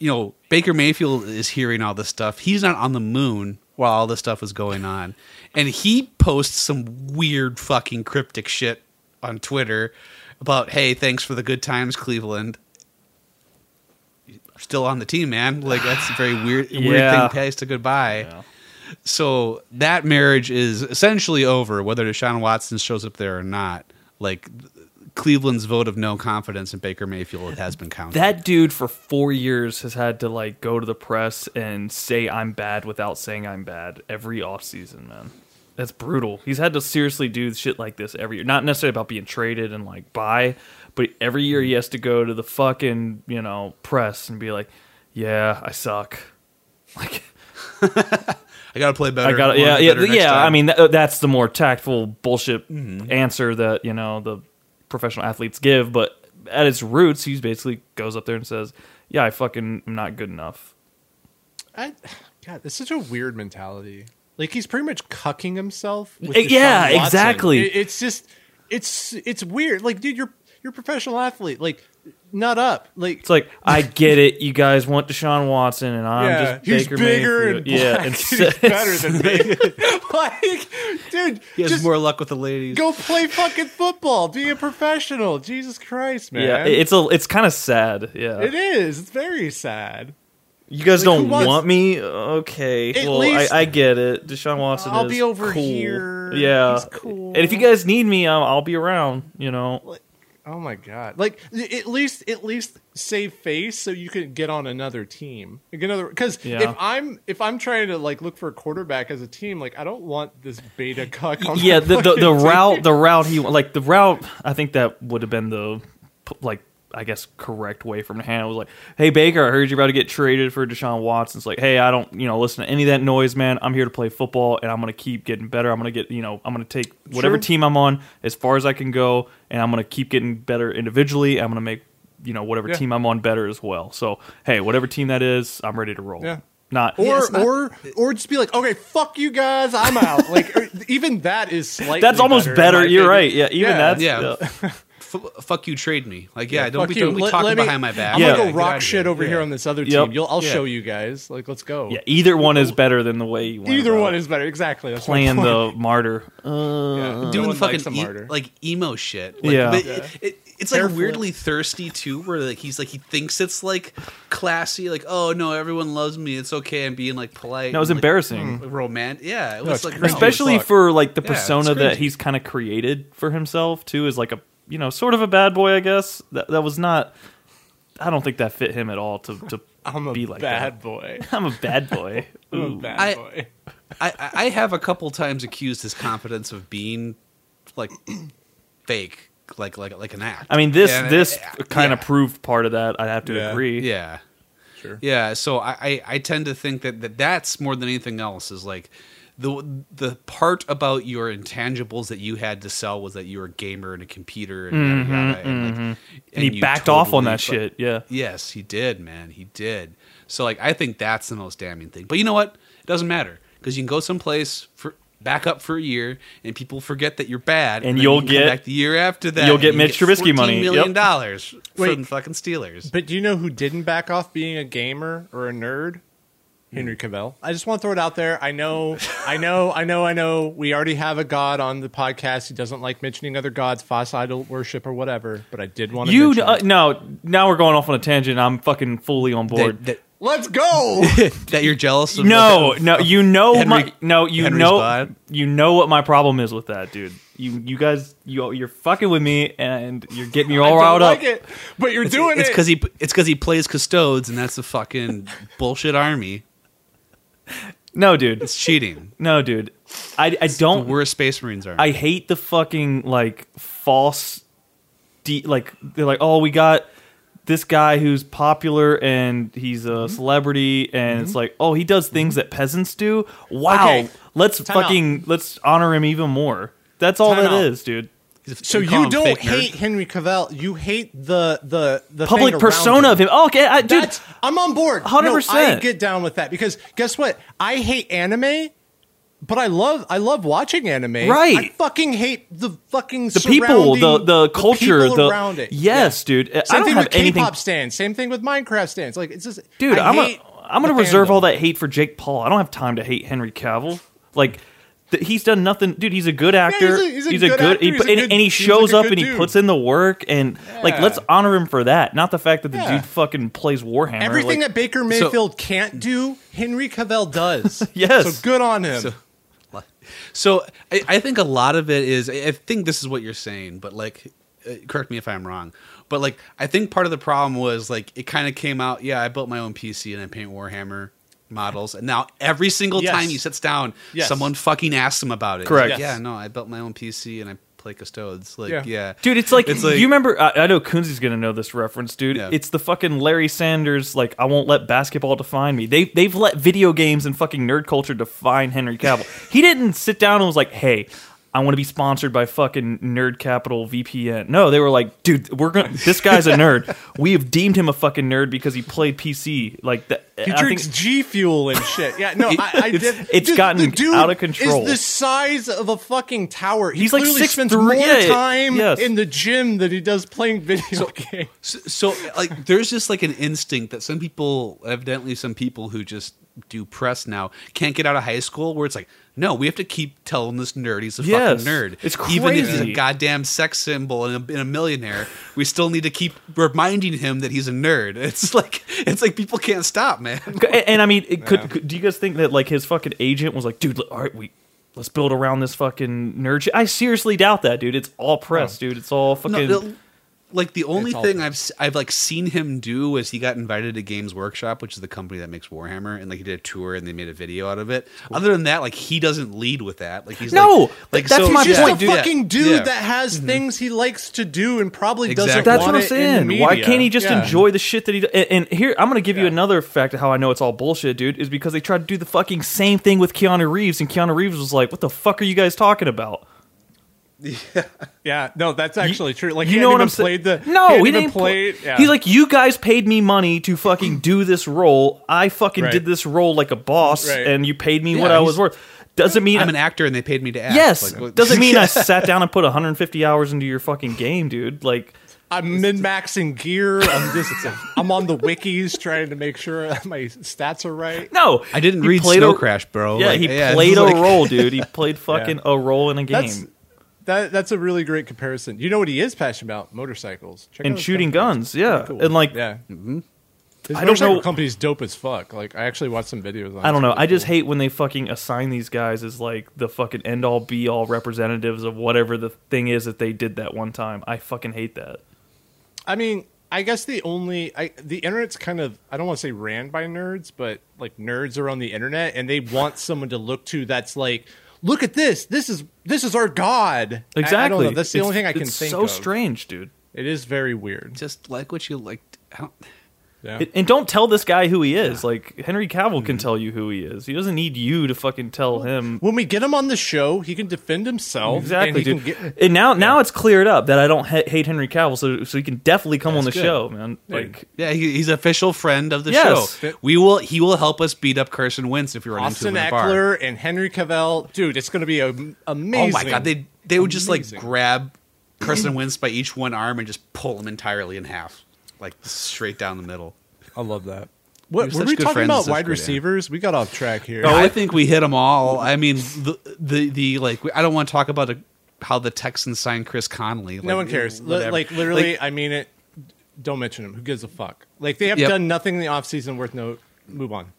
You know, Baker Mayfield is hearing all this stuff. He's not on the moon while all this stuff is going on. And he posts some weird fucking cryptic shit on Twitter about, hey, thanks for the good times, Cleveland. You're still on the team, man. Like that's a very weird weird Yeah. thing pays to goodbye. Yeah. So that marriage is essentially over, whether Deshaun Watson shows up there or not. Like Cleveland's vote of no confidence in Baker Mayfield has been counted. That dude for four years has had to like go to the press and say I'm bad without saying I'm bad every offseason, man. That's brutal. He's had to seriously do shit like this every year. Not necessarily about being traded and like buy, but every year he has to go to the fucking, you know, press and be like, Yeah, I suck. Like I got to play better. I got We'll yeah, yeah, yeah. I mean, that, that's the more tactful bullshit mm-hmm. answer that you know the professional athletes give. But at its roots, he basically goes up there and says, "Yeah, I fucking am not good enough." I, God, it's such a weird mentality. Like he's pretty much cucking himself. With Eh, yeah, exactly. It- it's just, it's it's weird. Like, dude, you're you're a professional athlete. Like, nut up. Like, It's like I get it. You guys want Deshaun Watson, and I'm yeah, just he's bigger Mayfield. and yeah, black, and and he's better than me. like, dude, He has just more luck with the ladies. go play fucking football. Be a professional. Jesus Christ, man. yeah, it's a it's kind of sad. Yeah, it is. It's very sad. you guys like, don't wants- want me. Okay, well, least- I, I get it. Deshaun Watson. I'll is be over cool. here. Yeah, He's cool. and if you guys need me, I'll, I'll be around. You know, Oh my god! Like at least at least save face so you can get on another team. Like another because Yeah. if I'm if I'm trying to like look for a quarterback as a team, like I don't want this beta cuck. On yeah, the the, the route the route he like the route. I think that would have been the like I guess correct way from Hannah was like, "Hey Baker, I heard you're about to get traded for Deshaun Watson." It's like, "Hey, I don't you know listen to any of that noise, man. I'm here to play football, and I'm gonna keep getting better. I'm gonna get you know I'm gonna take whatever Sure. team I'm on as far as I can go, and I'm gonna keep getting better individually. I'm gonna make you know whatever Yeah. team I'm on better as well. So hey, whatever team that is, I'm ready to roll. Yeah. Not Or it's not- or or just be like, okay, fuck you guys, I'm out. like even that is slightly. that's almost better. better. You're opinion. right. Yeah, even that's Yeah. yeah. F- fuck you, trade me. Like, yeah, Fuck don't be, you. don't be Let- talking let me- behind my back. I'm Yeah. gonna get go rock out of shit here. over Yeah. here on this other Yep. team. You'll, I'll Yeah. show you guys. Like, let's go. Yeah, either one is better than the way you went Either about one is better. Exactly. That's my playing point. the martyr. Uh, Yeah. No doing one the likes fucking a e- martyr. like emo shit. Like, Yeah. but Yeah. It, it, it's like Careful. weirdly thirsty too, where like he's like he thinks it's like classy, like oh no, everyone loves me, it's okay, I'm being like polite. that was and, like, embarrassing, romantic. Yeah, it was it's like no. especially for like the Yeah, it's persona that cringy. he's kind of created for himself too, is like a you know sort of a bad boy, I guess. That that was not. I don't think that fit him at all to to I'm a be like bad that. boy. I'm a bad boy. I'm a bad I- boy. I, I I have a couple times accused his confidence of being like fake, like like like an act. I mean, this And, this uh, kind of yeah. proved part of that. I have to Yeah. agree. Yeah. Sure. Yeah, so I, I, I tend to think that, that that's more than anything else is like the the part about your intangibles that you had to sell was that you were a gamer and a computer and yada mm-hmm, yada and, like, mm-hmm. And he you backed off on that fu- shit. Yeah. Yes, he did, man. He did. So like I think that's the most damning thing. But you know what? It doesn't matter because you can go someplace for back up for a year and people forget that you're bad And then you'll you can come get- back the year after that you'll get you Mitch Trubisky money. $14 million Yep. dollars Wait. from fucking Steelers. But do you know who didn't back off being a gamer or a nerd? Henry Cavill. I just want to throw it out there. I know, I know, I know, I know. We already have a god on the podcast. He doesn't like mentioning other gods, false idol worship, or whatever. But I did want to. You mention uh, it. no. Now we're going off on a tangent. I'm fucking fully on board. That, Let's go. that, that you're jealous of No, no, you know Henry- my no, you Henry's know bod? you know what my problem is with that, dude. You you guys you you're fucking with me and you're getting me all don't riled like up. it, but you're doing it's it. because he it's because he plays custodes and that's a fucking bullshit army. No, dude. It's cheating. No, dude. I I don't worst Space Marines army. I hate the fucking like false de- like they're like, "Oh, we got this guy who's popular and he's a Mm-hmm. celebrity and it's like, "Oh, he does things that peasants do." Wow. Okay. Let's Time out. fucking let's honor him even more. That's all Time that out. is, dude. So you don't fake nerd? hate Henry Cavill. You hate the the the Public thing around persona of him. Oh, okay, I, dude. That's I'm on board. 100%. No, I get down with that because guess what? I hate anime, but I love I love watching anime. Right. I fucking hate the fucking the people, the the culture, people the around it. Yes, dude. Yeah. I don't thing have with anything. K-pop stands. Same thing with Minecraft stands. Like it's just, Dude, I I'm gonna hate I'm gonna reserve fandom. all that hate for Jake Paul. I don't have time to hate Henry Cavill. Like th- he's done nothing, dude. He's a good actor. he's a- he's a good actor. he He's put- a and, good- and he shows like up good and he puts in the work and like let's honor him for that. Not the fact that the Yeah. dude fucking plays Warhammer. Everything like, that Baker Mayfield can't do, Henry Cavill does. Yes. So good on him. So- So I, I think a lot of it is. I I think this is what you're saying, but like, uh, correct me if I'm wrong. But like, I think part of the problem was like it kind of came out. Yeah, I built my own PC and I paint Warhammer models, and now every single Yes. time he sits down, Yes. someone fucking asks him about it. He's Correct. like, Yes. yeah, no, I built my own PC and I play custodes. Like, Yeah. yeah, Dude, it's like, It's like- you remember. I, I know Kunzi's gonna know this reference, dude. Yeah. It's the fucking Larry Sanders. Like, I won't let basketball define me. They they've let video games and fucking nerd culture define Henry Cavill. he didn't sit down and was like, "Hey, I want to be sponsored by fucking Nerd Capital VPN. No, they were like, dude, we're gonna. This guy's a nerd. We have deemed him a fucking nerd because he played PC. Like that. He I drinks think- G Fuel and shit. Yeah, no, I, I It's- did. it's Dude, gotten the dude out of control. Is the size of a fucking tower. He He's like six 6'3", spends more yeah, time yes. in the gym than he does playing video games. So, so, like, there's just like an instinct that some people, evidently, some people who just do press now can't get out of high school where it's like, no, we have to keep telling this nerd he's a Yes. fucking nerd. It's crazy. Even if he's a goddamn sex symbol and a, and a millionaire, we still need to keep reminding him that he's a nerd. It's like, it's like people can't stop, man. And, and I mean, it could, could- Do you guys think that like his fucking agent was like, dude, all right, we let's build around this fucking nerd shit. I seriously doubt that, dude. It's all press, oh. dude. It's all fucking. No, no, like the only thing press. I've s- I've like seen him do is he got invited to Games Workshop, which is the company that makes Warhammer, and like he did a tour and they made a video out of it. Other than that, like he doesn't lead with that. Like he's No, like, like that's so, my He's just point, a dude. fucking dude Yeah. that has mm-hmm. things he likes to do and probably doesn't That's want what I'm it saying. in Why can't he just Yeah. enjoy the shit that he? And, and here, I'm gonna give you another fact of how I know it's all bullshit, dude. Is because they tried to do the fucking same thing with Keanu Reeves, and Keanu Reeves was like, "What the fuck are you guys talking about?" Yeah, yeah, no, that's actually true. Like you he know hadn't what I'm saying? played the no, he, he, hadn't even didn't played. play. Yeah. He's like, you guys paid me money to fucking do this role. I fucking Right. did this role like a boss, Right. and you paid me Yeah, what I was worth. Doesn't mean I'm an actor and they paid me to act. yes. Like, doesn't mean I sat down and put 150 hours into your fucking game, dude. Like, I'm min maxing gear. I'm just I'm on the wikis trying to make sure my stats are right. no, I didn't He read Snow a- Crash, bro. Yeah, Like, he yeah, played a like- role, dude. He played fucking a role in a game. That's that that's a really great comparison. You know what he is passionate about? Motorcycles. Check and his shooting guns, yeah, Cool. and like yeah. Mm-hmm. His I don't motorcycle know- company's dope as fuck. Like I actually watched some videos. on I don't know. It's I just cool. hate when they fucking assign these guys as like the fucking end all be all representatives of whatever the thing is that they did that one time. I fucking hate that. I mean, I guess the only I the internet's kind of I don't want to say ran by nerds, but like nerds are on the internet and they want someone to look to that's like, look at this. This is this is our god. Exactly. I, don't know. That's the It's- only thing I can it's think so of. strange, dude. It is very weird. Just like what you like. I don't, Yeah. And don't tell this guy who he is. Like Henry Cavill Mm-hmm. can tell you who he is. He doesn't need you to fucking tell him. when we get him on the show, he can defend himself. Exactly, and he dude. Can get, and now, now it's cleared up that I don't ha- hate Henry Cavill, so so he can definitely come on the good. show, man. Like, yeah, he, he's official friend of the Yes. show. We will. He will help us beat up Carson Wentz if we run Austin into him in a bar. Ekeler and Henry Cavill, dude, it's going to be a, amazing. Oh my god, they they would just like grab Carson Wentz by each one arm and just pull him entirely in half, like straight down the middle. I love that. What We're were we talking about? Wide grade, yeah. receivers? We got off track here. I think we hit them all. I mean, the the, the like I don't want to talk about a, how the Texans signed Chris Conley. no one cares. Li- whatever. Like literally, Like, I mean it. Don't mention him. Who gives a fuck? Like they have Yep. done nothing in the offseason worth note. Move on.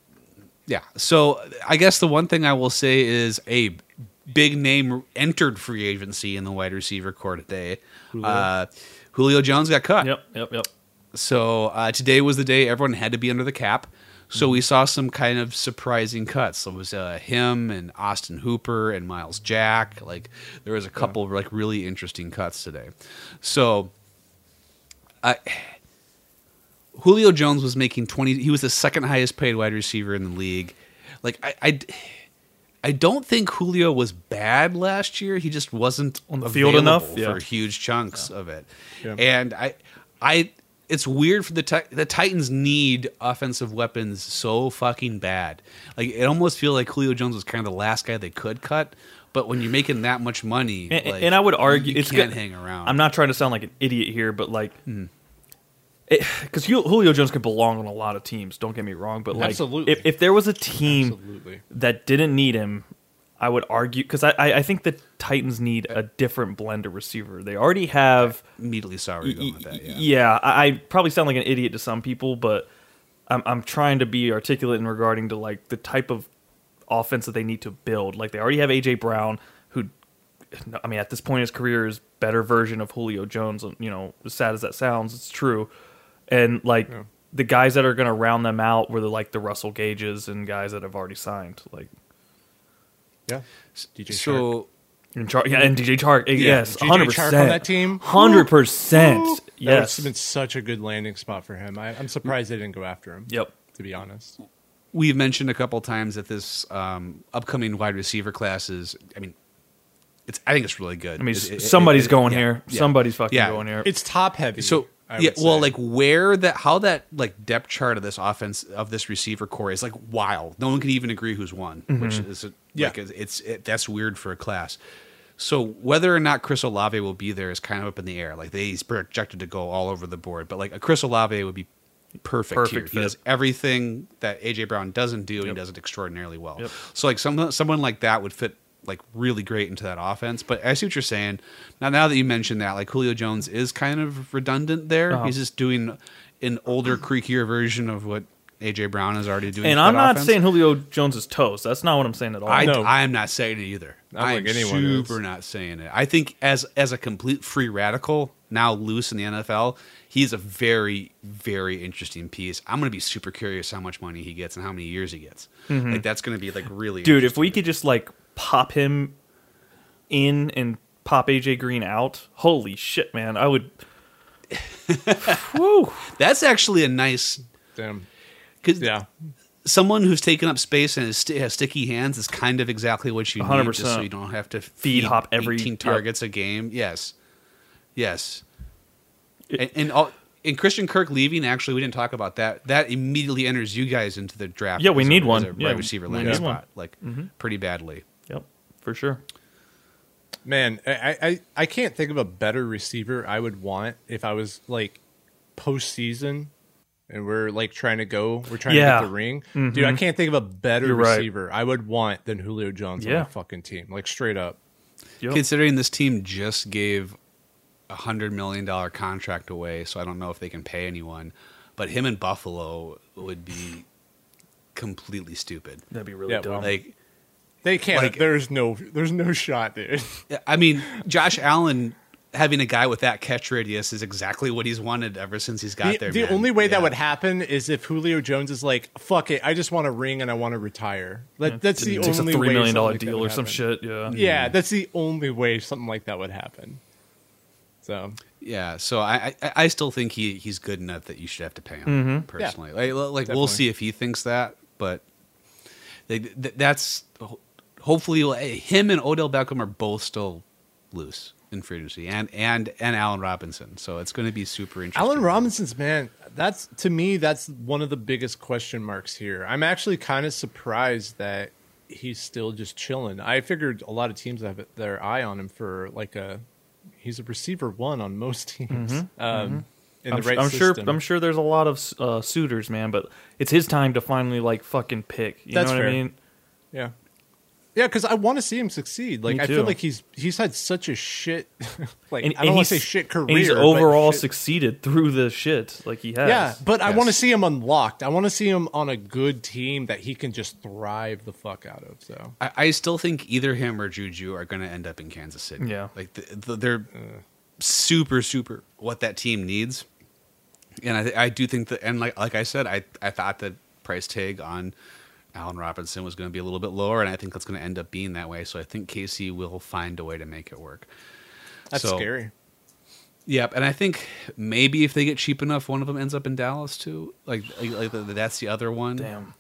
yeah. So I guess the one thing I will say is a big name entered free agency in the wide receiver corps today. Julio, uh, Julio Jones got cut. yep, yep, yep. So uh, today was the day everyone had to be under the cap. So we saw some kind of surprising cuts. So it was uh, him and Austin Hooper and Myles Jack. Like there was a couple of like really interesting cuts today. So I Julio Jones was making twenty. He was the second highest paid wide receiver in the league. Like I. I I don't think Julio was bad last year. He just wasn't On the field enough? Yeah. for huge chunks of it. Yeah. And I, I, it's weird for the Ti- the Titans need offensive weapons so fucking bad. Like it almost feel like Julio Jones was kind of the last guy they could cut. But when you're making that much money, And, like, and I would argue it's can't good- hang around. I'm not trying to sound like an idiot here, but like, mm. because Julio Jones could belong on a lot of teams. Don't get me wrong, but like, if if there was a team Absolutely. that didn't need him, I would argue because I, I I think the Titans need a different blend of receiver. They already have. immediately saw where you're going with that. Yeah. Yeah, I, I probably sound like an idiot to some people, but I'm I'm trying to be articulate in regarding to like the type of offense that they need to build. Like they already have AJ Brown, who, I mean, at this point in his career is better version of Julio Jones. You know, as sad as that sounds, it's true. And like Yeah. the guys that are going to round them out were the like the Russell Gages and guys that have already signed. Like Yeah. DJ Chark. So and Char- yeah, and DJ Chark, eh, yes, DJ hundred Chark percent on that team? hundred percent, That yes, would been such a good landing spot for him. I, I'm surprised they didn't go after him. yep. To be honest. we've mentioned a couple times that this um, upcoming wide receiver class is, I mean, it's I think it's really good. I mean, It- it- somebody's it- going yeah, here. yeah. Somebody's fucking Yeah. going here. It's top heavy. So I yeah, well, like where that how that like depth chart of this offense of this receiver corps is like wild. No one can even agree who's won, which mm-hmm. is Yeah. like it's, it, that's weird for a class. So whether or not Chris Olave will be there is kind of up in the air. Like they, he's projected to go all over the board, but like a Chris Olave would be perfect, Perfect here. He does everything that AJ Brown doesn't do, and he does it extraordinarily well. Yep. So like someone someone like that would fit like really great into that offense. But I see what you're saying. Now now that you mentioned that, like Julio Jones is kind of redundant there. Uh-huh. He's just doing an older, creakier version of what AJ Brown is already doing. and I'm not offense. saying Julio Jones is toast. That's not what I'm saying at all. I, No. I am not saying it either. I don't I'm think anyone is. super not saying it. I think as as a complete free radical now loose in the NFL, he's a very very interesting piece. I'm going to be super curious how much money he gets and how many years he gets. Like that's going to be like really dude if we could just like pop him in and pop aj green out holy shit man i would Whew. That's actually a nice damn. because Yeah. someone who's taken up space and has, sti- has sticky hands is kind of exactly what you need, just so you don't have to feed, hop every- 18 yep. targets a game. Yes, yes, It- and and, all, and Christian Kirk leaving. Actually, we didn't talk about that. That immediately enters you guys into the draft. Yeah, we as a- need as one. a Yeah, wide receiver we landing need one. spot, like mm-hmm. pretty badly. Yep for sure Man, I, I I can't think of a better receiver I would want if I was like postseason and we're like trying to go, we're trying Yeah. to get the ring. Dude, I mm-hmm. can't think of a better You're right. receiver I would want than Julio Jones on Yeah. fucking team. Like straight up. yep. Considering this team just gave a hundred million dollar contract away, so I don't know if they can pay anyone. But him in Buffalo would be completely stupid. that'd be really Yeah, dumb Like They can't. Like- there's no. There's no shot, dude. I mean, Josh Allen having a guy with that catch radius is exactly what he's wanted ever since he's got The, there. the man. only way that would happen is if Julio Jones is like, "Fuck it, I just want a ring and I want to retire." That, that's the takes a only three way million something like that deal would or some happen. shit yeah Yeah, that's the only way something like that would happen. So Yeah, so I, I I still think he he's good enough that you should have to pay him mm-hmm. personally. Like, like we'll see if he thinks that, but they, th- that's hopefully him and Odell Beckham are both still loose in free agency, and and and Allen Robinson. So it's going to be super interesting. Allen Robinson's man, that's to me that's one of the biggest question marks here. I'm actually kind of surprised that he's still just chilling. I figured a lot of teams have their eye on him for like a he's a receiver one on most teams. Um, in I'm, the right I'm sure system. I'm sure there's a lot of uh, suitors man but it's his time to finally like fucking pick you That's know what fair. i mean Yeah. Yeah, because I want to see him succeed. Like Me I feel like he's he's had such a shit like and, I don't want to say shit career. he's overall shit- succeeded through the shit like he has Yeah, but I want to see him unlocked. I want to see him on a good team that he can just thrive the fuck out of. So I, I still think either him or Juju are going to end up in Kansas City. Yeah. like the, the, they're super, super what that team needs. And I, I do think that, and like like I said, I I thought that price tag on Allen Robinson was going to be a little bit lower, and I think that's going to end up being that way. So I think Casey will find a way to make it work. that's So- scary. Yep, and I think maybe if they get cheap enough, one of them ends up in Dallas too. Like, like, like that's the other one. damn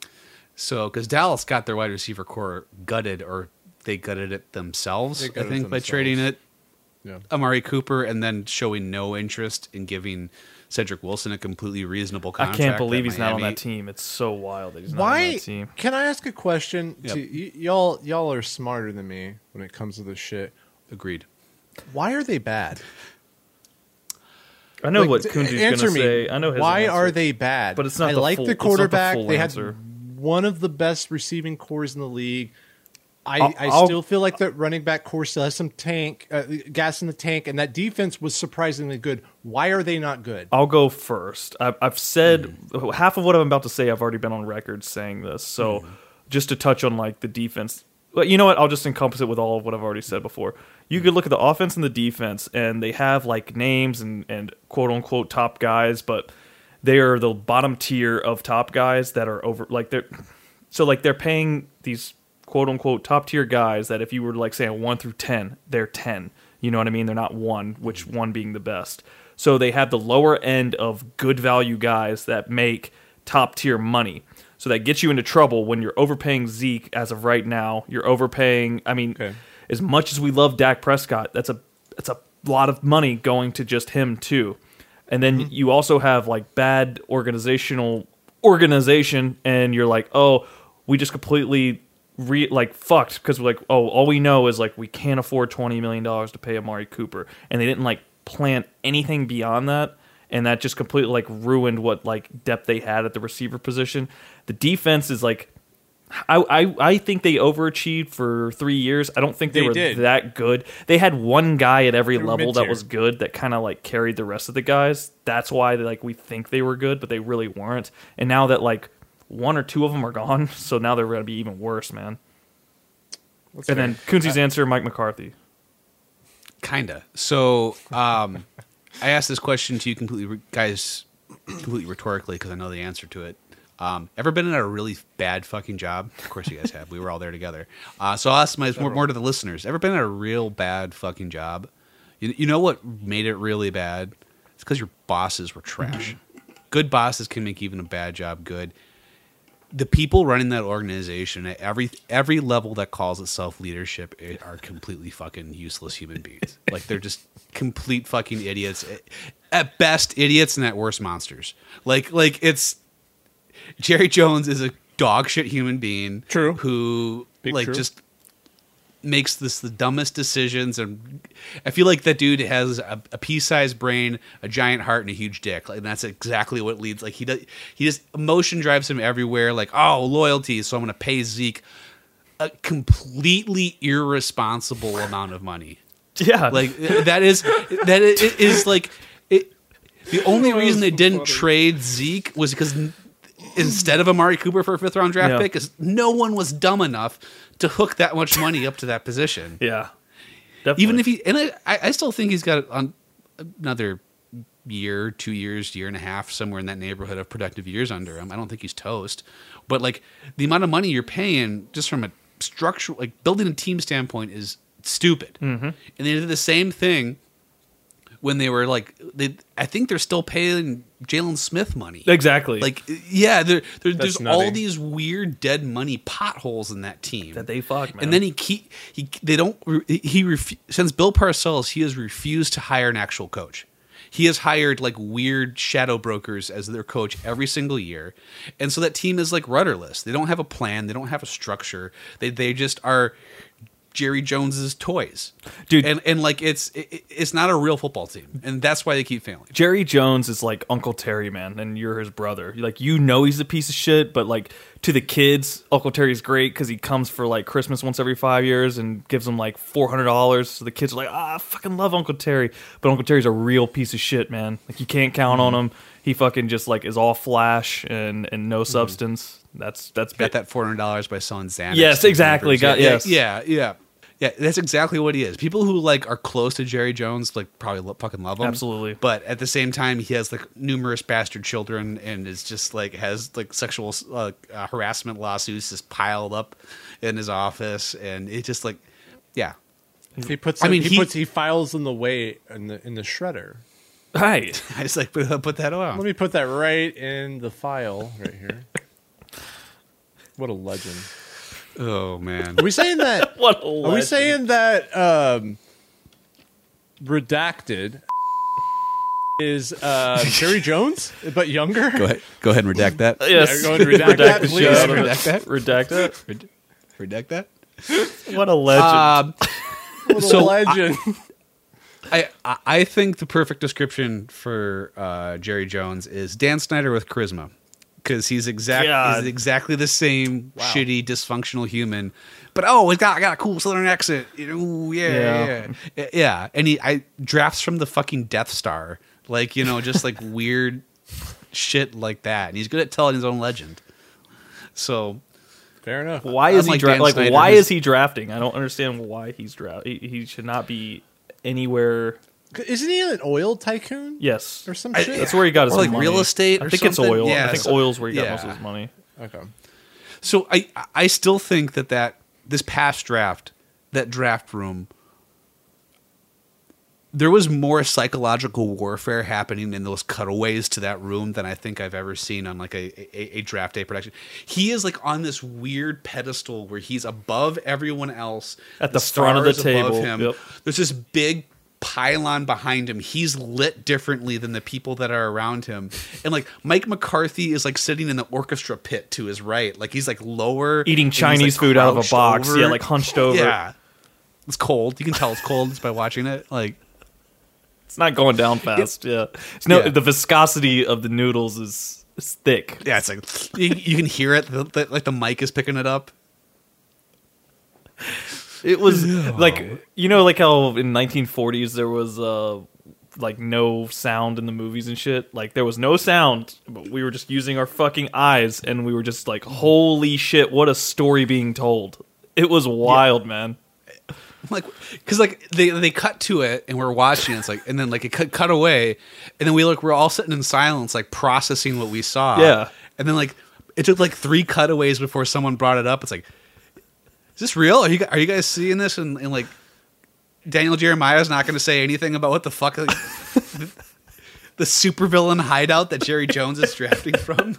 So, because Dallas got their wide receiver corps gutted, or they gutted it themselves, They I gutted think, by trading it Yeah. Amari Cooper and then showing no interest in giving Cedric Wilson a completely reasonable contract. i can't believe at he's not on that team it's so wild that he's not on that team Can I ask a question? Yep. To, y- y'all, y'all are smarter than me when it comes to this shit. Agreed. Why are they bad? i know Like, what d- Kunji's gonna say i know his why answer. are they bad? But it's not I the like full- the it's not the quarterback. they answer. had one of the best receiving cores in the league. I, I I'll- still feel like that running back corps still has some tank uh, gas in the tank, and that defense was surprisingly good. Why are they not good? I'll go first. I've, I've said Hmm. half of what I'm about to say. I've already been on record saying this. So, Hmm. just to touch on like the defense, but you know what? I'll just encompass it with all of what I've already said before. You could look at the offense and the defense, and they have like names and and quote unquote top guys, but they are the bottom tier of top guys that are over like they're so like they're paying these quote unquote top tier guys that if you were like saying one through ten, they're ten. You know what I mean? They're not one, which one being the best. So they have the lower end of good value guys that make top tier money. So that gets you into trouble when you're overpaying Zeke as of right now. You're overpaying. I mean, Okay. as much as we love Dak Prescott, that's a that's a lot of money going to just him too. And then Mm-hmm. you also have like bad organizational organization, and you're like, oh, we just completely re like fucked because we're like, oh, all we know is like we can't afford twenty million dollars to pay Amari Cooper, and they didn't like plan anything beyond that, and that just completely like ruined what like depth they had at the receiver position. The defense is like. I, I, I think they overachieved for three years. I don't think they, They were did. that good. They had one guy at every level that mid-tier. was good that kind of like carried the rest of the guys. That's why they, like we think they were good, but they really weren't. And now that like one or two of them are gone, so now they're going to be even worse, man. That's and fair. then Kunzi's answer, Mike McCarthy. Kinda. So, um, I asked this question to you completely, re- guys, completely rhetorically because I know the answer to it. Um, ever been in a really bad fucking job? Of course, you guys have. We were all there together. Uh, so I'll ask my more, more to the listeners. Ever been in a real bad fucking job? You, you know what made it really bad? It's because your bosses were trash. Good bosses can make even a bad job good. The people running that organization at every every level that calls itself leadership eh, are completely fucking useless human beings. like they're just complete fucking idiots. At best, idiots, and at worst, monsters. Like like it's Jerry Jones is a dog shit human being. True. Who Big like true. just makes this the dumbest decisions and I feel like that dude has a, a pea-sized brain, a giant heart, and a huge dick. Like and that's exactly what leads. Like he does, he just emotion drives him everywhere. Like oh, loyalty, so I'm gonna pay Zeke a completely irresponsible amount of money. Yeah, Like that is that is, is like it. The only reason they didn't trade Zeke was because instead of Amari Cooper for a fifth round draft Yeah. pick, is no one was dumb enough to hook that much money up to that position. yeah. Definitely. Even if he and I, I still think he's got on another year, two years, year and a half, somewhere in that neighborhood of productive years under him. I don't think he's toast. But like the amount of money you're paying just from a structural like building a team standpoint is stupid. Mm-hmm. And they did the same thing when they were like they I think they're still paying Jaylon Smith money. exactly Like yeah, there, there, there's nutty. all these weird dead money potholes in that team that they fuck, man. and then he keep he they don't he refu- since Bill Parcells he has refused to hire an actual coach. He has hired like weird shadow brokers as their coach every single year, and so that team is like rudderless. They don't have a plan. They don't have a structure. They they just are Jerry Jones's toys, Dude. And and like it's it, it's not a real football team, and that's why they keep failing. Jerry Jones is like Uncle Terry, man, and you're his brother. Like you know he's a piece of shit, but like to the kids, Uncle Terry's great because he comes for like Christmas once every five years and gives them like four hundred dollars. So the kids are like, ah, I fucking love Uncle Terry, but Uncle Terry's a real piece of shit, man. Like you can't count on him. He fucking just like is all flash and and no substance. That's that's Got bit- that four hundred dollars by selling Xanax. Yes, exactly. neighbors. Got- yeah, yes. yeah, yeah, yeah. That's exactly what he is. People who like are close to Jerry Jones like probably lo- fucking love him. Absolutely. But at the same time, he has like numerous bastard children and is just like has like sexual uh, uh, harassment lawsuits just piled up in his office, and it just like, yeah, He puts. I mean, he, he- puts. He files in the way in the in the shredder. right. I just like put, put that on. Let me put that right in the file right here. What a legend! oh man, Are we saying that? What a Are we saying that um, redacted is uh, Jerry Jones but younger? go ahead, go ahead and redact that. Yes, Yeah, go ahead and redact that, please. shit out of it. Redact that? Redact that. Red- redact that. What a legend. Um, What a So, legend! I, I I think the perfect description for uh, Jerry Jones is Dan Snyder with charisma, because he's exact God. he's exactly the same shitty dysfunctional human, but oh, he got I got a cool Southern accent, you know, yeah, Yeah. yeah, yeah, yeah. And he I drafts from the fucking Death Star, like you know, just like weird shit like that, and he's good at telling his own legend. So Fair enough. why is he unlike dra- like? Snyder, why is he drafting? I don't understand why he's draft. He, he should not be anywhere. Isn't he an oil tycoon Yes, or some I- shit? that's where he got his or like money. real estate. I or think it's oil. Yeah, I think so- oil's where he got most of his money. okay. So I I still think that that this past draft, that draft room there was more psychological warfare happening in those cutaways to that room than I think I've ever seen on like a, a, a draft day production. He is like on this weird pedestal where he's above everyone else At the front of the stars above table, Him. yep. There's this big pylon behind him. He's lit differently than the people that are around him. And like Mike McCarthy is like sitting in the orchestra pit to his right. Like he's like lower Eating Chinese like, food out of a box. over. Yeah, like hunched over. Yeah. It's cold. You can tell it's cold just by watching it. Like It's not going down fast. yeah. It's no Yeah. the viscosity of the noodles is, is thick. Yeah, it's like you, you can hear it. The, the, like the mic is picking it up. It was like you know, like how in 1940s there was uh like no sound in the movies and shit. Like there was no sound, but we were just using our fucking eyes, and we were just like, "Holy shit! What a story being told!" It was wild, man. I'm like, because like they they cut to it and we're watching. It's like, and then like it cut cut away, and then we look. We're all sitting in silence, like processing what we saw. Yeah. and then like it took like three cutaways before someone brought it up. It's like, is this real? Are you are you guys seeing this? And, and like Daniel Jeremiah is not going to say anything about what the fuck. Like, the supervillain hideout that Jerry Jones is drafting from.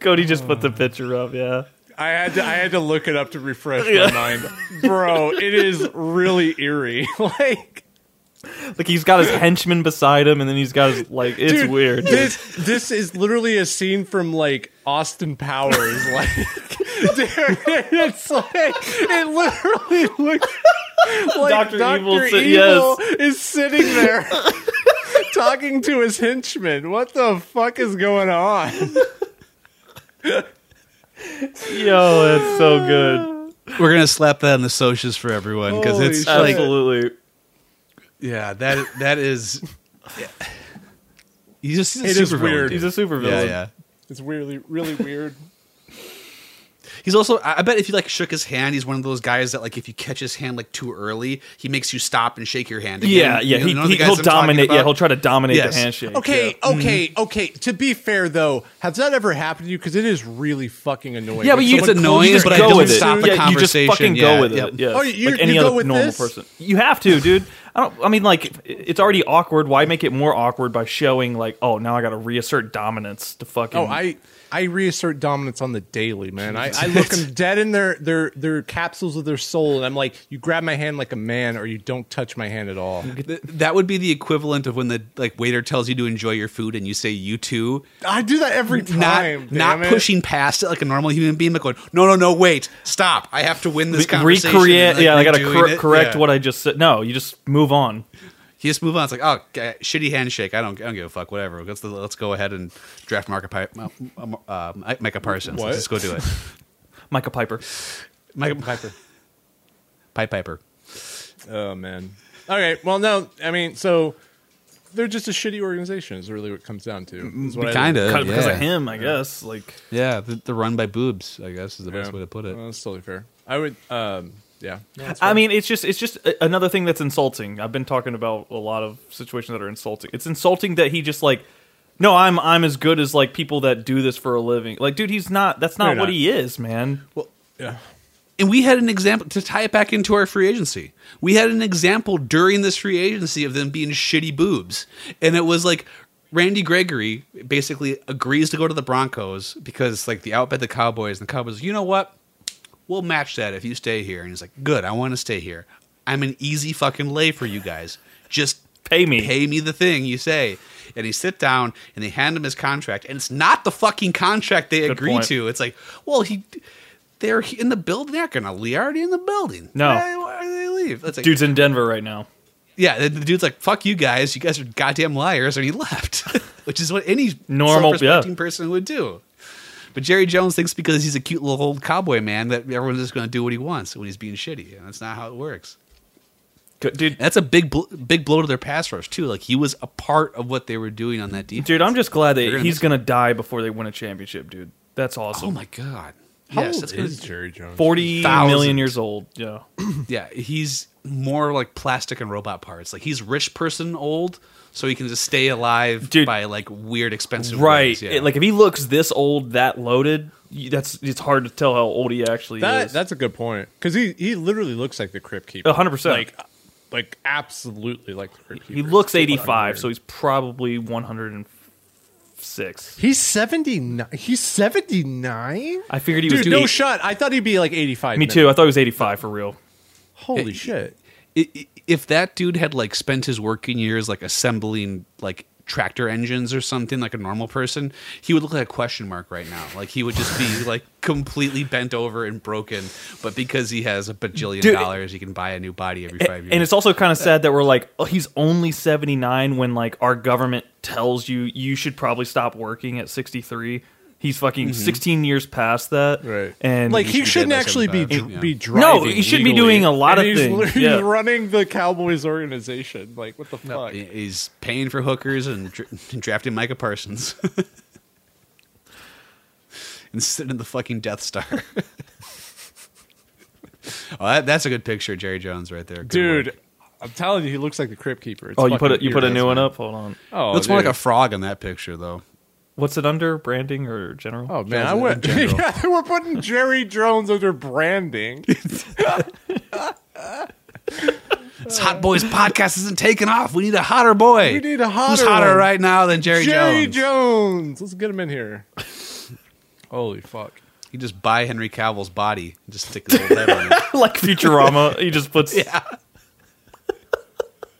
Cody just put the oh. picture up. Yeah. I had to I had to look it up to refresh Yeah. my mind, bro. It is really eerie. like, Like he's got his henchman beside him, and then he's got his like. It's dude, weird. This this is literally a scene from like Austin Powers. Like, dude, it's like it literally looks like Dr. Doctor Evil Evil, yes. is sitting there talking to his henchman. What the fuck is going on? Yo, that's so good. We're gonna slap that on the socials for everyone because it's shit. like Absolutely. Yeah, that that is. yeah. He's just he's a It is super weird. He's a super villain. yeah. yeah. It's weirdly really weird. He's also. I I bet if you like shook his hand, he's one of those guys that like if you catch his hand like too early, he makes you stop and shake your hand. Again. Yeah, yeah. You He, know the he, guys he'll I'm dominate. Yeah, he'll try to dominate Yes. the handshake. Okay, yeah. okay, mm-hmm. okay. To be fair, though, has that ever happened to you? Because it is really fucking annoying. Yeah, but you- someone It's annoying, calls you just but I go don't with stop the yeah, You just fucking go with it. Yeah, Oh, you- like you any go other with normal this? person. You have to, dude. I don't. I mean, like, it's already awkward. Why make it more awkward by showing like, oh, now I got to reassert dominance to fucking. Oh, I I reassert dominance on the daily, man. I, I look them dead in their their their capsules of their soul, and I'm like, you grab my hand like a man, or you don't touch my hand at all. That would be the equivalent of when the like waiter tells you to enjoy your food and you say you too. I do that every time. Not damn not pushing past it like a normal human being, but going, no, no, no, wait, stop! I have to win this Re- conversation. recreate. like, yeah, I got to cor- correct Yeah. what I just said. No, you just move on. You just move on. It's like, oh, g- shitty handshake. I don't, I don't give a fuck. Whatever. Let's let's go ahead and draft Mark Pi- uh, uh, Micah Parsons. What? Let's just go do it. Micah Piper. Micah Piper. Pipe Piper. Oh man. Okay. Well, no. I mean, so they're just a shitty organization. Is really what it comes down to. is what I- Kind of. Kind of because yeah. of him, I guess. Like, Yeah, the, the run by boobs. I guess is the best way to put it. Well, that's totally fair. I would. Um. Yeah. No, that's I mean, it's just it's just another thing that's insulting. I've been talking about a lot of situations that are insulting. It's insulting that he just like, no, I'm I'm as good as like people that do this for a living. Like, dude, he's not. That's not You're what not. he is, man. Well, yeah. and we had an example to tie it back into our free agency. We had an example during this free agency of them being shitty boobs, and it was like Randy Gregory basically agrees to go to the Broncos because like the outbid the Cowboys, and the Cowboys, you know what? We'll match that if you stay here. And he's like, good, I want to stay here. I'm an easy fucking lay for you guys. Just Pay me. pay me the thing you say. And he sit down and they hand him his contract, and it's not the fucking contract they Good agree point. to. It's like, well, he they're in the building. They're gonna leave. Already in the building. No. why, why do they leave? It's like, Dude's in Denver right now. yeah. The, the dude's like, fuck you guys. You guys are goddamn liars, and he left. Which is what any Normal, yeah. person would do. But Jerry Jones thinks because he's a cute little old cowboy man that everyone's just going to do what he wants when he's being shitty, and that's not how it works. Good- Dude, That's a big, bl- big blow to their pass rush too. Like he was a part of what they were doing on that defense. dude, I'm just glad that gonna he's gonna die before they win a championship, dude. That's awesome. Oh my god! How yes, old that's is Jerry Jones? Forty Thousands. million years old. Yeah. yeah. He's more like plastic and robot parts. Like he's rich person old, so he can just stay alive Dude. by like weird expensive Right. ways, Yeah. It- like if he looks this old, that loaded, that's it's hard to tell how old he actually That is. that's a good point because he he literally looks like the Crypt Keeper. A hundred percent. Like like absolutely like the Crypt He looks 85, so he's probably 106. he's seventy nine. He's seventy nine. I figured he was Dude, doing. no shot. I thought he'd be like eighty five. Me too. I thought he was 85 for real. Holy shit. I- i- If that dude had like spent his working years like assembling like tractor engines or something like a normal person, he would look like a question mark right now. Like he would just be like completely bent over and broken. But because he has a bajillion Dude, dollars, he can buy a new body every five years. And it's also kind of uh, sad that we're like, oh, he's only 79 when like our government tells you you should probably stop working at 63. He's fucking mm-hmm. 16 years past that. Right. And like he he, should be shouldn't actually be dr- yeah. be driving. No, he should be doing a lot And of he's, things, He's yeah. running the Cowboys organization. Like what the fuck? He's paying for hookers and dra- drafting Micah Parsons. and sitting in the fucking Death Star. oh, that, that's a good picture Jerry Jones right there. Good Dude, work. I'm telling you, he looks like the Crypt Keeper. It's oh, you put fucking it. You put a new one up. Hold on. Oh, looks more like a frog in that picture, though. What's it under? Branding or general? Oh man, I went. yeah, we're putting Jerry Jones under branding. This Hot Boys podcast isn't taking off. We need a hotter boy. We need a hotter. Who's hotter hotter one. right now than Jerry, Jerry Jones? Jones. Let's get him in here. Holy fuck. You just buy Henry Cavill's body and just stick his old head on it. like Futurama. he just puts Yeah.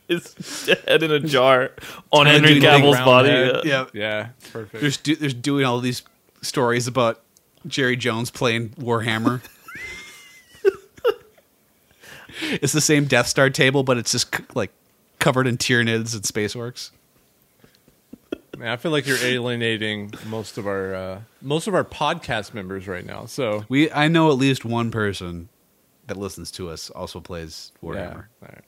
His head in a jar on Henry doing Cavill's body. yeah. Yeah. Yeah, perfect. There's do, there's doing all these stories about Jerry Jones playing Warhammer. it's the same Death Star table, but it's just c- like covered in Tyranids and space orcs. Man, I feel like you're alienating most of our uh, most of our podcast members right now. So We I know at least one person that listens to us also plays yeah. Warhammer All right.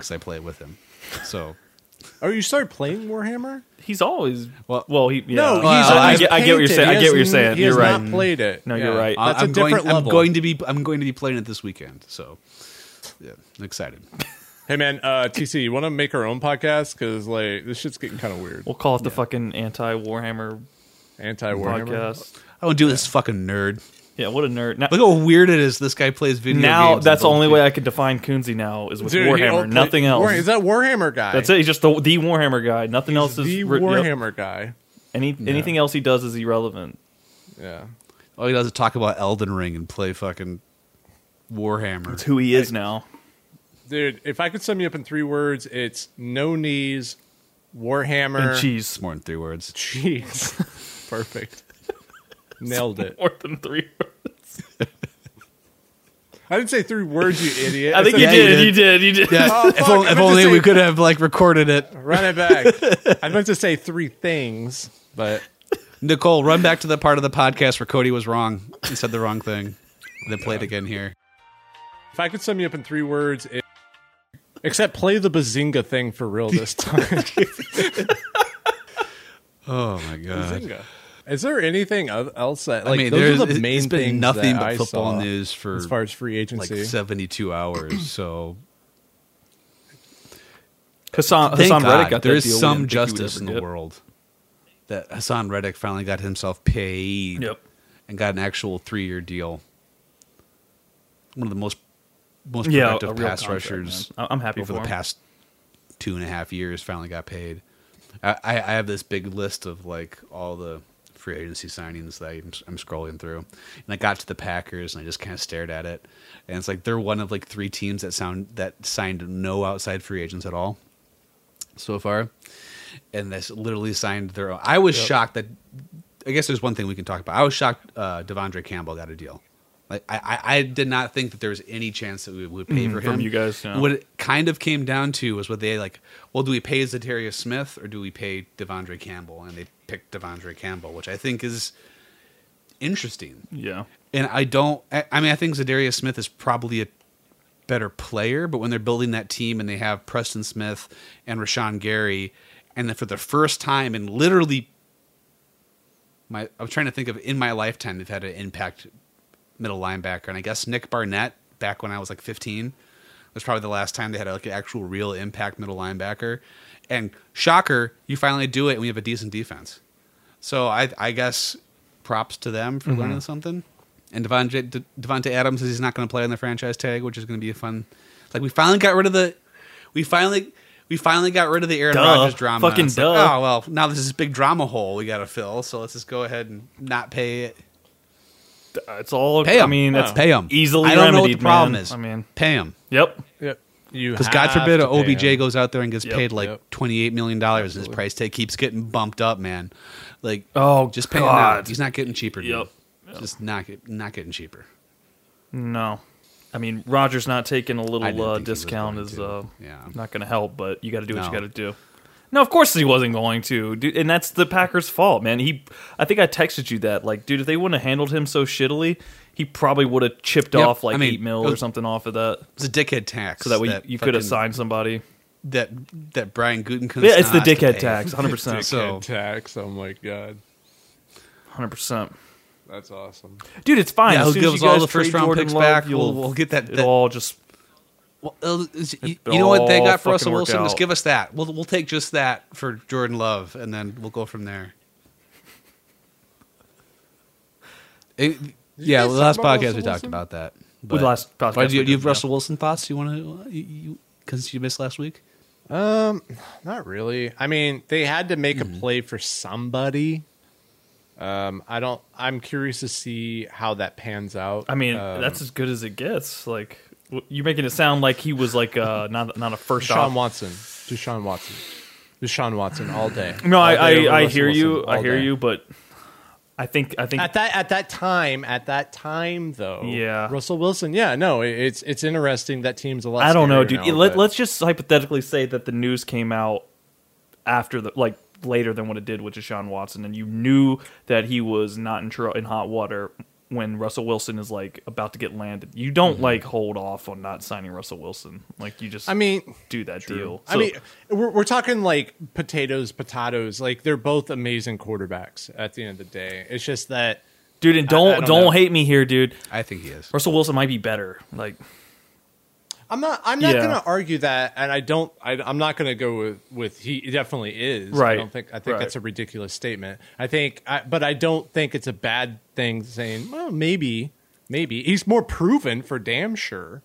Because I play it with him. So Oh, you started playing Warhammer? He's always Well- well. He yeah. No, Well, he's I always get- I get what you're painted. saying. I He get what you're hasn't- saying. He You're has right. not played it. No, you're right. That's I'm a going, different I'm level. going to be I'm going to be playing it this weekend. So yeah, I'm excited. Hey man, uh, TC, you want to make our own podcast? Because like this shit's getting kind of weird. We'll call it the fucking anti Warhammer Anti Warhammer. podcast. I don't do this fucking nerd. Yeah, what a nerd. Now, Look how weird it is. This guy plays video now games. that's the only both way I could define Coonsy now is with Dude, he Warhammer. don't play- Nothing else. War- is that Warhammer guy? that's it. He's just the, the Warhammer guy. Nothing else is the re- yep. Warhammer guy. Any anything else he does is irrelevant. Yeah. All he does is talk about Elden Ring and play fucking Warhammer. It's who he is now. Dude, if I could sum you up in three words, it's no knees, Warhammer, And cheese. It's more than three words. cheese. Perfect. Nailed it. More than three. I didn't say three words, you idiot. I think said you Yeah, you did. did. You did. You did. Yeah, Oh, if, fuck, only, if only say- we could have like recorded it. Run it back. I meant to say three things, but Nicole, run back to the part of the podcast where Cody was wrong. He said the wrong thing. Then play it again here. if I could sum you up in three words, it, except play the bazinga thing for real this time. Oh my god. bazinga. Is there anything else that like I mean, those there's are the it's main been things nothing that but I football saw news for as far as free like agency? 72 hours. So Haason, thank Haason God Reddick got there is some didn't think he would justice in the get. world that Haason Reddick finally got himself paid. Yep. and got an actual three year deal. One of the most most productive a real pass contract, rushers man. I- I'm happy for for the him. past two and a half years. Finally got paid. I, I I have this big list of like all the free agency signings that I'm, I'm scrolling through, and I got to the Packers and I just kind of stared at it, and it's like they're one of like three teams that sound that signed no outside free agents at all so far, and that's literally signed their. own. I was shocked that. I guess there's one thing we can talk about. I was shocked uh, De'Vondre Campbell got a deal. Like I, I, I did not think that there was any chance that we would pay for Mhm, from him. you guys, yeah. What it kind of came down to was what they like. Well, do we pay Za'Darius Smith or do we pay De'Vondre Campbell? And they picked De'Vondre Campbell, which I think is interesting. Yeah. And I don't. I, I mean, I think Za'Darius Smith is probably a better player, but when they're building that team and they have Preston Smith and Rashan Gary, and then for the first time in literally my, I'm trying to think of in my lifetime they've had an impact middle linebacker, and I guess Nick Barnett back when I was like 15 was probably the last time they had like an actual real impact middle linebacker. And shocker, you finally do it, and we have a decent defense. So I, I guess props to them for mm-hmm. learning something. And Davante, De- Davante Adams says he's not going to play on the franchise tag, which is going to be a fun. Like we finally got rid of the, we finally we finally got rid of the Aaron Duh. Rodgers drama. Fucking It's like, oh, duh. oh well, now there's this big drama hole we got to fill. So let's just go ahead and not pay it. It's all. Pay 'em. I mean, Let's that's pay 'em. Easily I don't know what the problem man. is. I mean, Pay him yep. Yep. You because God have forbid to pay OBJ him. goes out there and gets Yep. paid like Yep. twenty eight million dollars, and his price tag keeps getting bumped up, man. Like Oh, just pay him now. God. He's not getting cheaper. Dude. Yep. Just not get, not getting cheaper. No. I mean, Rodgers not taking a I little didn't uh, think he was discount going is to. uh, Yeah. not going to help, but you got to do what you got to do. No, of course he wasn't going to, dude, and that's the Packers' fault, man. He, I think I texted you that, like, dude, if they wouldn't have handled him so shittily, he probably would have chipped Yep, off like I mean, eight mil it or something off of that, It's a dickhead tax. so that way you could have signed somebody. that that Brian Gutekunst. Yeah, it's the not to dickhead tax, hundred percent, So- Dickhead tax. Oh my god, hundred percent. that's awesome. Dude, it's fine. Yeah, as he'll soon give as us you all the first round Jordan picks Love, back. you'll- We'll- we'll get that- It'll that- all just Well, it'll- you, you know what they got for fucking Russell work Wilson? Just give us that. We'll we'll take just that for Jordan Love, and then we'll go from there. It- yeah, the last talk about podcast we talked Wilson? about that. With the last podcast Why, do you, you have. Russell Wilson thoughts? You want to you because you, missed last week? Um, not really. I mean, they had to make Mm-hmm. a play for somebody. Um, I don't. I'm curious to see how that pans out. I mean, um, that's as good as it gets. Like w- you're making it sound like he was like uh not not a first Deshaun shot. Watson. Deshaun Watson. Deshaun Watson all day. No, All I day I, I hear you. I hear day. you, but I think I think At that at that time, at that time though, Yeah. Russell Wilson. Yeah, no, it's it's interesting that team's a lot. I don't know, dude. now, Let, let's just hypothetically say that the news came out after the like later than what it did with Deshaun Watson, and you knew that he was not in tr- in hot water when Russell Wilson is like about to get landed. You don't like hold off on not signing Russell Wilson. Like you just Mm-hmm. I mean, do that deal. I mean, we're, we're talking like potatoes, potatoes. Like they're both amazing quarterbacks at the end of the day. It's just that dude, and don't I don't don't, hate me here, dude. I think he is. Russell Wilson might be better. Like I'm not. I'm not Yeah. going to argue that, and I don't. I, I'm not going to go with with he definitely is. Right. I don't think. I think Right. that's a ridiculous statement. I think, I, but I don't think it's a bad thing saying. Well, maybe, maybe he's more proven for damn sure.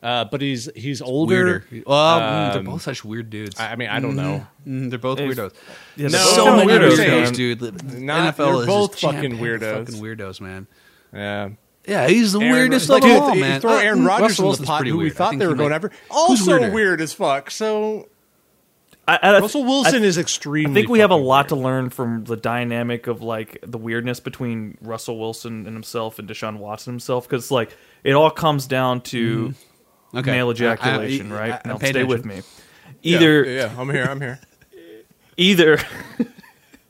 Uh, but he's he's older. Well, mm, they're Um, both such weird dudes. I, I mean, I don't know. Mm, they're both It's- weirdos. yeah, No, they're so both many weirdos, weirdos, dude. The Not- NFL they're is both just fucking weirdos. Fucking weirdos, man. Yeah. Yeah, he's the Aaron- weirdest like, of dude, all, you man. Throw Uh, Aaron mm, Rodgers Russell in Wilson's the pot, pretty who we weird. I thought they were going might- ever. Who's Also weird as fuck. So I, I, Russell Wilson I- is extremely. I think we have a fucking lot to learn from the dynamic of like the weirdness between Russell Wilson and himself and Deshaun Watson himself because like it all comes down to Okay. male I- I- ejaculation, I- right? I- I now paid stay with me. Either Yeah, yeah, I'm here. I'm here. either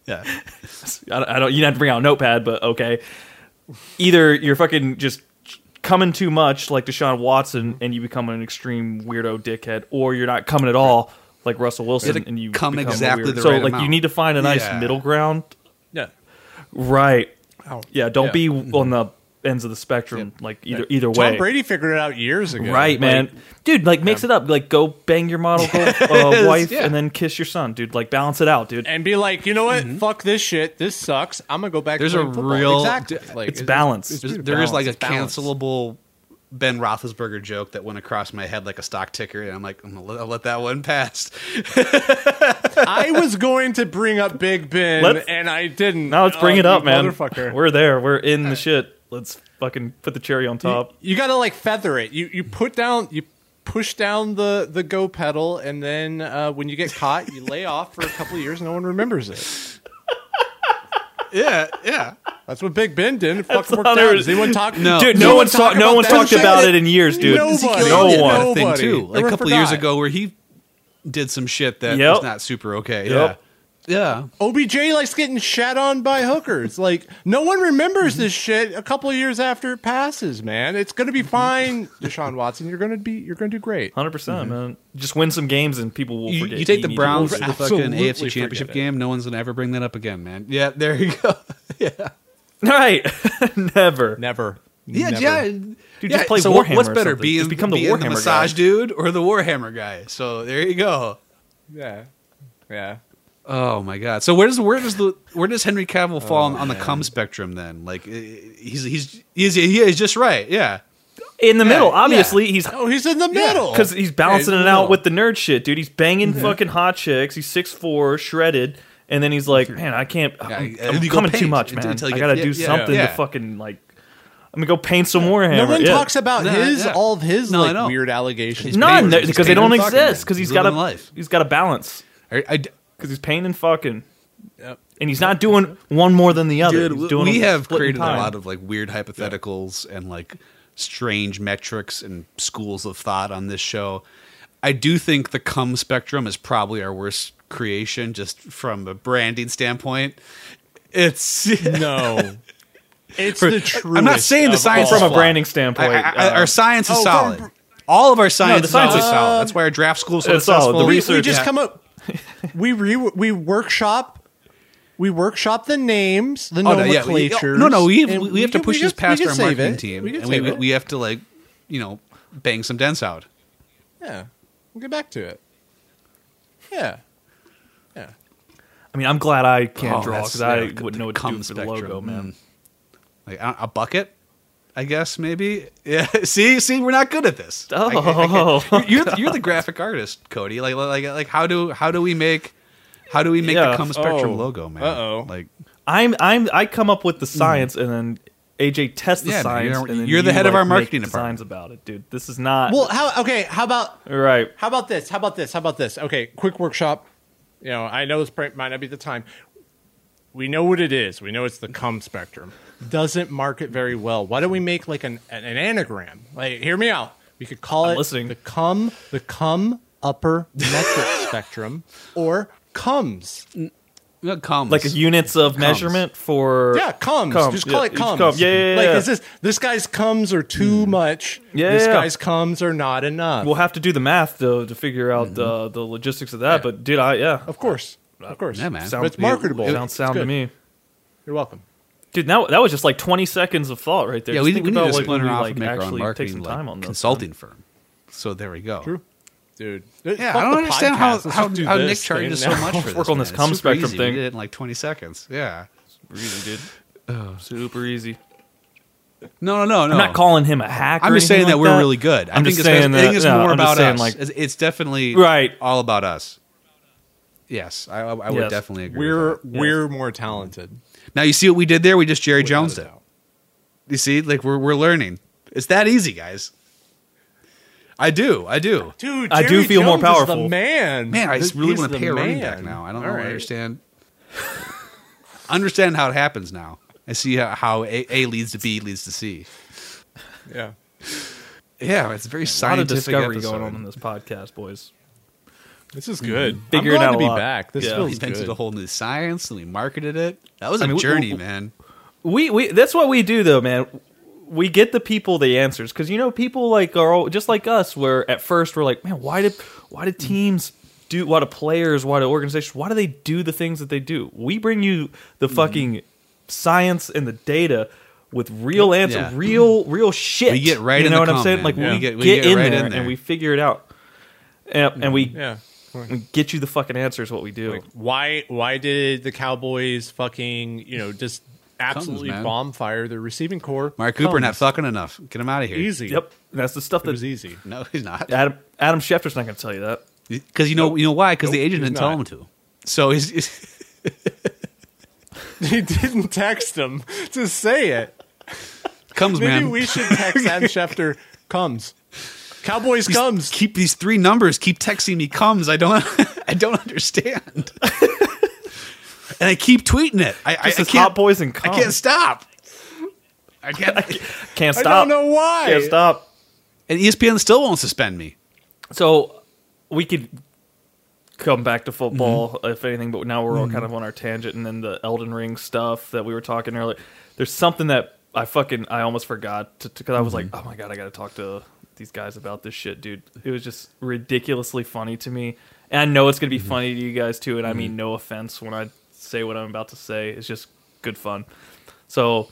Yeah. I don't, I don't you don't have to bring out a notepad, but okay. Either you're fucking just coming too much like Deshaun Watson and you become an extreme weirdo dickhead, or you're not coming at all like Russell Wilson You have to and you come become a exactly weird- the so right like you need to find a nice Yeah. middle ground, Yeah. right? Ow. Yeah, don't Yeah. be on the ends of the spectrum like either either way, Tom way. Brady figured it out years ago. Right, man. Like, dude, like mix it up. Like go bang your model uh, wife Yeah. and then kiss your son, dude. Like balance it out, dude. and be like, you know what? Fuck this shit. This sucks. I'm gonna go back. There's to a football. real- exactly. Like, It's balance. it's There's, really there is like a balanced. It's balanced. cancelable Ben Roethlisberger joke that went across my head like a stock ticker, and I'm like, I'm gonna let, I'll let that one pass. I was going to bring up Big Ben, Let's- and I didn't. now let's bring Oh, it up, man. Motherfucker. We're there. We're in the shit. Let's fucking put the cherry on top. You gotta like feather it. You you put down you push down the the go pedal, and then uh, when you get caught, you lay off for a couple of years. No one remembers it. yeah, yeah. That's what Big Ben did. It fucking worked out. a- Does anyone talk? No. Dude, No no, one one's talk talked. No about one's talked about it in years, dude. Nobody. Ezekiel No one. had thing Nobody. too, like a Everyone couple years ago, where he did some shit that Yep. was not super okay. Yep. Yeah, yeah. OBJ likes getting shat on by hookers. Like no one remembers mm-hmm. this shit a couple of years after it passes, man. It's gonna be mm-hmm. fine, Deshaun Watson. You're gonna be you're gonna do great. Hundred percent, mm-hmm. man. Just win some games and people will You, forget. you take the Browns to the fucking Absolutely AFC Championship forget it. game. No one's gonna ever bring that up again, man. Yeah, there you go. yeah, right? Never. Never. yeah, Never. yeah. Dude, yeah. just play so what- Warhammer what's or better, something. being, Just become the being Warhammer massage guy. dude or the Warhammer guy? So there you go. Yeah. Yeah. Oh my god! So where does where does the where does Henry Cavill fall Oh, on, on the man. cum spectrum then? Like uh, he's he's he's just right. Yeah. in the Yeah, middle. yeah. Obviously, he's Oh, he's in the middle because he's balancing Yeah, he's it out with the nerd shit, dude. He's banging fucking hot chicks. He's six four, shredded, and then he's like, "Man, I can't. I'm, Yeah, I'm coming too much, man. until you I gotta yeah, do yeah, something yeah. to fucking like. I'm gonna go paint some more hammer. No one Yeah. talks about Yeah, his yeah. all of his No, like weird allegations. none because they don't exist. Because he's He's got a life. he's got a balance. I, I, Because he's painting fucking, Yep. and he's not doing one more than the other. Dude, He's doing we have split in created a lot of like weird hypotheticals and like strange metrics and schools of thought on this show. I do think the cum spectrum is probably our worst creation, just from a branding standpoint. It's No, it's the truth. I'm not saying the science from a branding standpoint. I- I- uh, our science is oh, solid. from- All of our science, the science is is- solid. That's why our draft school is so It's solid. successful. The we, we research- just yeah. come up. We re, we workshop. We workshop the names, the Oh, no, yeah, nomenclatures. no, no, we have, and we have to push we this can- past our save marketing it. team, We and we, it. we have to like, you know, bang some dents out. yeah, we'll get back to it. Yeah, yeah. I mean, I'm glad I can't Oh, draw that's- because I wouldn't know what to cum do for the logo, man. Mm. Like a, a bucket, I guess maybe. Yeah. See, see, we're not good at this. I- I- I Oh. you're you're the graphic artist, Cody. Like like like how do how do we make how do we make Yeah. the cum spectrum Oh. logo, man? Uh-oh. Like I'm I'm I come up with the hmm. science and then AJ tests the Yeah, man, science. you're- and then you're the you, head of like, our make marketing designs about it, dude. This is not Well, how? Okay, how about right. How about this? How about this? How about this? Okay, quick workshop. You know, I know this might not be the time. We know what it is. We know it's the cum spectrum. Doesn't market very well. Why don't we make like an an, an anagram? Like, hear me out. We could call I'm it listening. the cum the cum upper metric spectrum or cums. what uh, comes Like units of measurement for Yeah, cums. Cum. Just call Yeah, it just cums. cum. Yeah, yeah, yeah, Like, yeah. is this this guy's cums are too hmm. much? Yeah, this yeah, yeah. guy's cums are not enough. We'll have to do the math though to figure out the mm-hmm. the logistics of that. But dude, I yeah, of course, of course. Yeah, man. sounds But it's marketable. Sounds It's sound to good. me, You're welcome. Dude. Now that was just like 20 seconds of thought right there. yeah, Just we, think we need about, to like, splinter off like, and make our own actually take marketing some like, time on this. consulting firm. So there we go. True. Dude. Yeah, Fuck I don't understand podcast. how how, do how Nick charges thing so much for this. work on this It's cum super spectrum easy. We thing. did it in like 20 seconds. Yeah. Super easy, dude. Super easy. No, no, no, no. I'm not calling him a hack. I'm just saying anything that we're really good. I I'm think just it's, saying I think that- it's yeah, more I'm about saying, us. like- it's, it's definitely Right. all about us. Yes, I, I, I would Yes. definitely agree. We're with that. we're more talented. Now you see what we did there. We just Jerry Without Jones a it. doubt. You see, like we're we're learning. It's that easy, guys. I do, I do. Dude, I do Jerry feel more Jones is powerful. the man. Man, I just really want to pay a running back now. I don't All know, right. understand. understand how it happens now. I see how, how a, a leads to B leads to C. Yeah. Yeah, it's a very A lot of scientific discovery episode. going on in this podcast, boys. This is good. Figuring I'm glad out to a be lot. back. This Yeah. We feels invented good. a whole new science and we marketed it. That was a I mean, journey, we- man. We we that's what we do though, man. We get the people the answers because you know people like are all, just like us. Where at first we're like, man, why did why did teams do? Why do players? Why do organizations? Why do they do the things that they do? We bring you the Mm-hmm. fucking science and the data with real answers, Yeah. real real shit. We get right You in know the what I'm cum, saying? Like Yeah. we We get, get- we get in, right there in there. and we figure it out, and, and we, Yeah. We get you the fucking answers. What we do. Like, why why did the Cowboys fucking, you know, just absolutely man. bomb fire their receiving corps? Amari Cooper not fucking enough. Get him out of here. Easy. Yep, that's the stuff It that was easy. No, he's not. Adam Adam Schefter's not going to tell you that. Because you know, you know why? Because the Nope, agent he's didn't tell not. him to. So he's, he's he didn't text him to say it. comes, Maybe man. we should text Adam Schefter comes. Cowboys These- comes. Keep these three numbers. Keep texting me. Comes. I don't. I don't understand. and I keep tweeting it. I, I, I can't. hot boys and I can't stop. I can't. Can't stop. I don't know why. Can't stop. and ESPN still won't suspend me. So we could come back to football Mm-hmm. if anything, but now we're all kind of on our tangent, and then the Elden Ring stuff that we were talking earlier. There's something that I fucking I almost forgot to because I was like, Mm-hmm. oh my god, I got to talk to these guys about this shit, dude. It was just ridiculously funny to me, and I know it's gonna be Mm-hmm. funny to you guys too. And I mean no offense when I say what I'm about to say. It's just good fun. So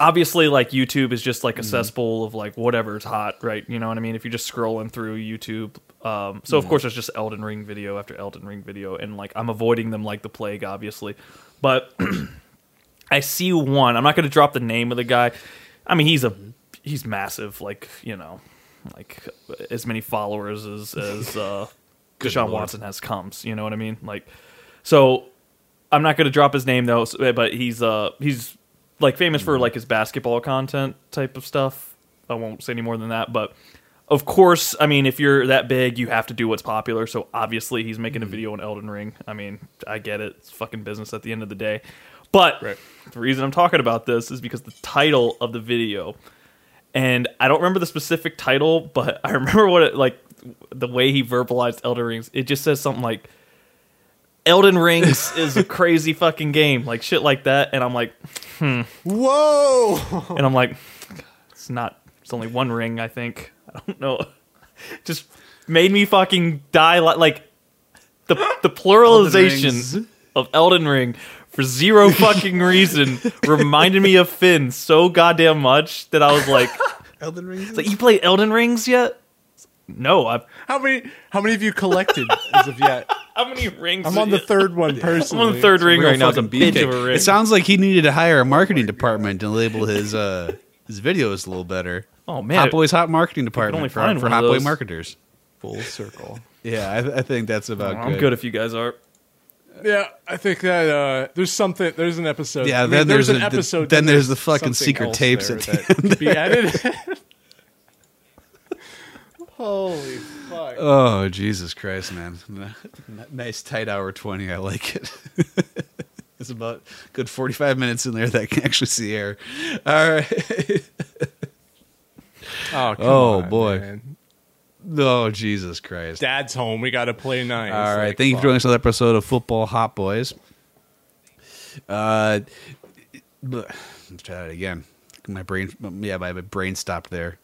obviously like youtube is just Mm-hmm. like a cesspool of like whatever's hot right you know what i mean if you're just scrolling through youtube um, so Mm-hmm. of course there's just elden ring video after elden ring video and like i'm avoiding them like the plague obviously but i see one i'm not going to drop the name of the guy i mean he's a he's massive. Like you know, like as many followers as as uh, Deshaun Lord. Watson has comes. You know what I mean? Like, so I'm not going to drop his name though, but he's uh he's like famous for like his basketball content type of stuff. I won't say any more than that, but of course, I mean, if you're that big, you have to do what's popular. So obviously, he's making a video on Elden Ring. I mean, I get it; it's fucking business at the end of the day. But Right. the reason I'm talking about this is because the title of the video, and I don't remember the specific title, but I remember what it like the way he verbalized Elden Rings. It just says something like. Elden Rings is a crazy fucking game, like shit like that, and I'm like, hmm. Whoa! and I'm like, it's not. It's only one ring, I think. I don't know. Just made me fucking die. Li- like the the pluralization of Elden Ring for zero fucking reason reminded me of Finn so goddamn much that I was like, Elden Ring. "It's like you play Elden Rings yet?" No, I've. How many? How many have you collected as of yet? How many rings? I'm on the third one personally. I'm on the third ring right now. It's a bitch of a ring. It sounds like he needed to hire a marketing department to label his uh his videos a little better. oh man, Hot Boys Hot Marketing Department only for, find for one Hot Boy marketers. Full circle. Yeah, I, I think that's about I'm good. good if you guys are. Yeah, I think that uh, there's something. There's an episode. Yeah, I mean, then there's an a- episode. then there's the fucking secret tapes at the that could be edited. Holy fuck! Oh Jesus Christ, man! Nice tight hour twenty. I like it. it's about good forty-five minutes in there that I can actually see air. All right. Oh, come Oh, on, boy. man. Oh Jesus Christ! Dad's home. We got to play nice. All right, Like, thank you for joining us on another episode of Football Hot Boys. Uh, let's try that again. My brain, yeah, my brain stopped there.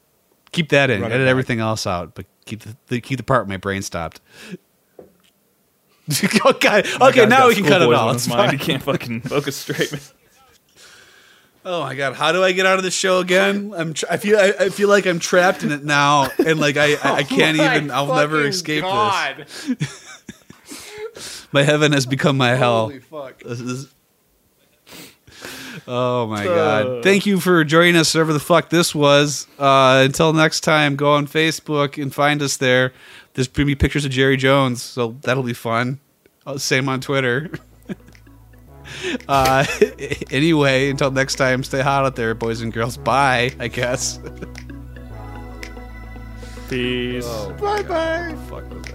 Keep that in. Run Edit everything else out, but keep the, the keep the part where my brain stopped. okay, okay, now we can cut it all. It's fine. He can't fucking focus straight. Oh my god, how do I get out of the show again? I'm tr- I feel I, I feel like I'm trapped in it now, and like I I, I can't My even. I'll never escape God. this. My heaven has become my hell. Holy fuck! This is- Oh my Uh. god. Thank you for joining us, whatever the fuck this was. Uh, until next time, go on Facebook and find us there. There's gonna be pictures of Jerry Jones, so that'll be fun. Uh, Same on Twitter. uh, anyway, until next time, stay hot out there, boys and girls. Bye, I guess. Peace. Bye bye. Fuck was that?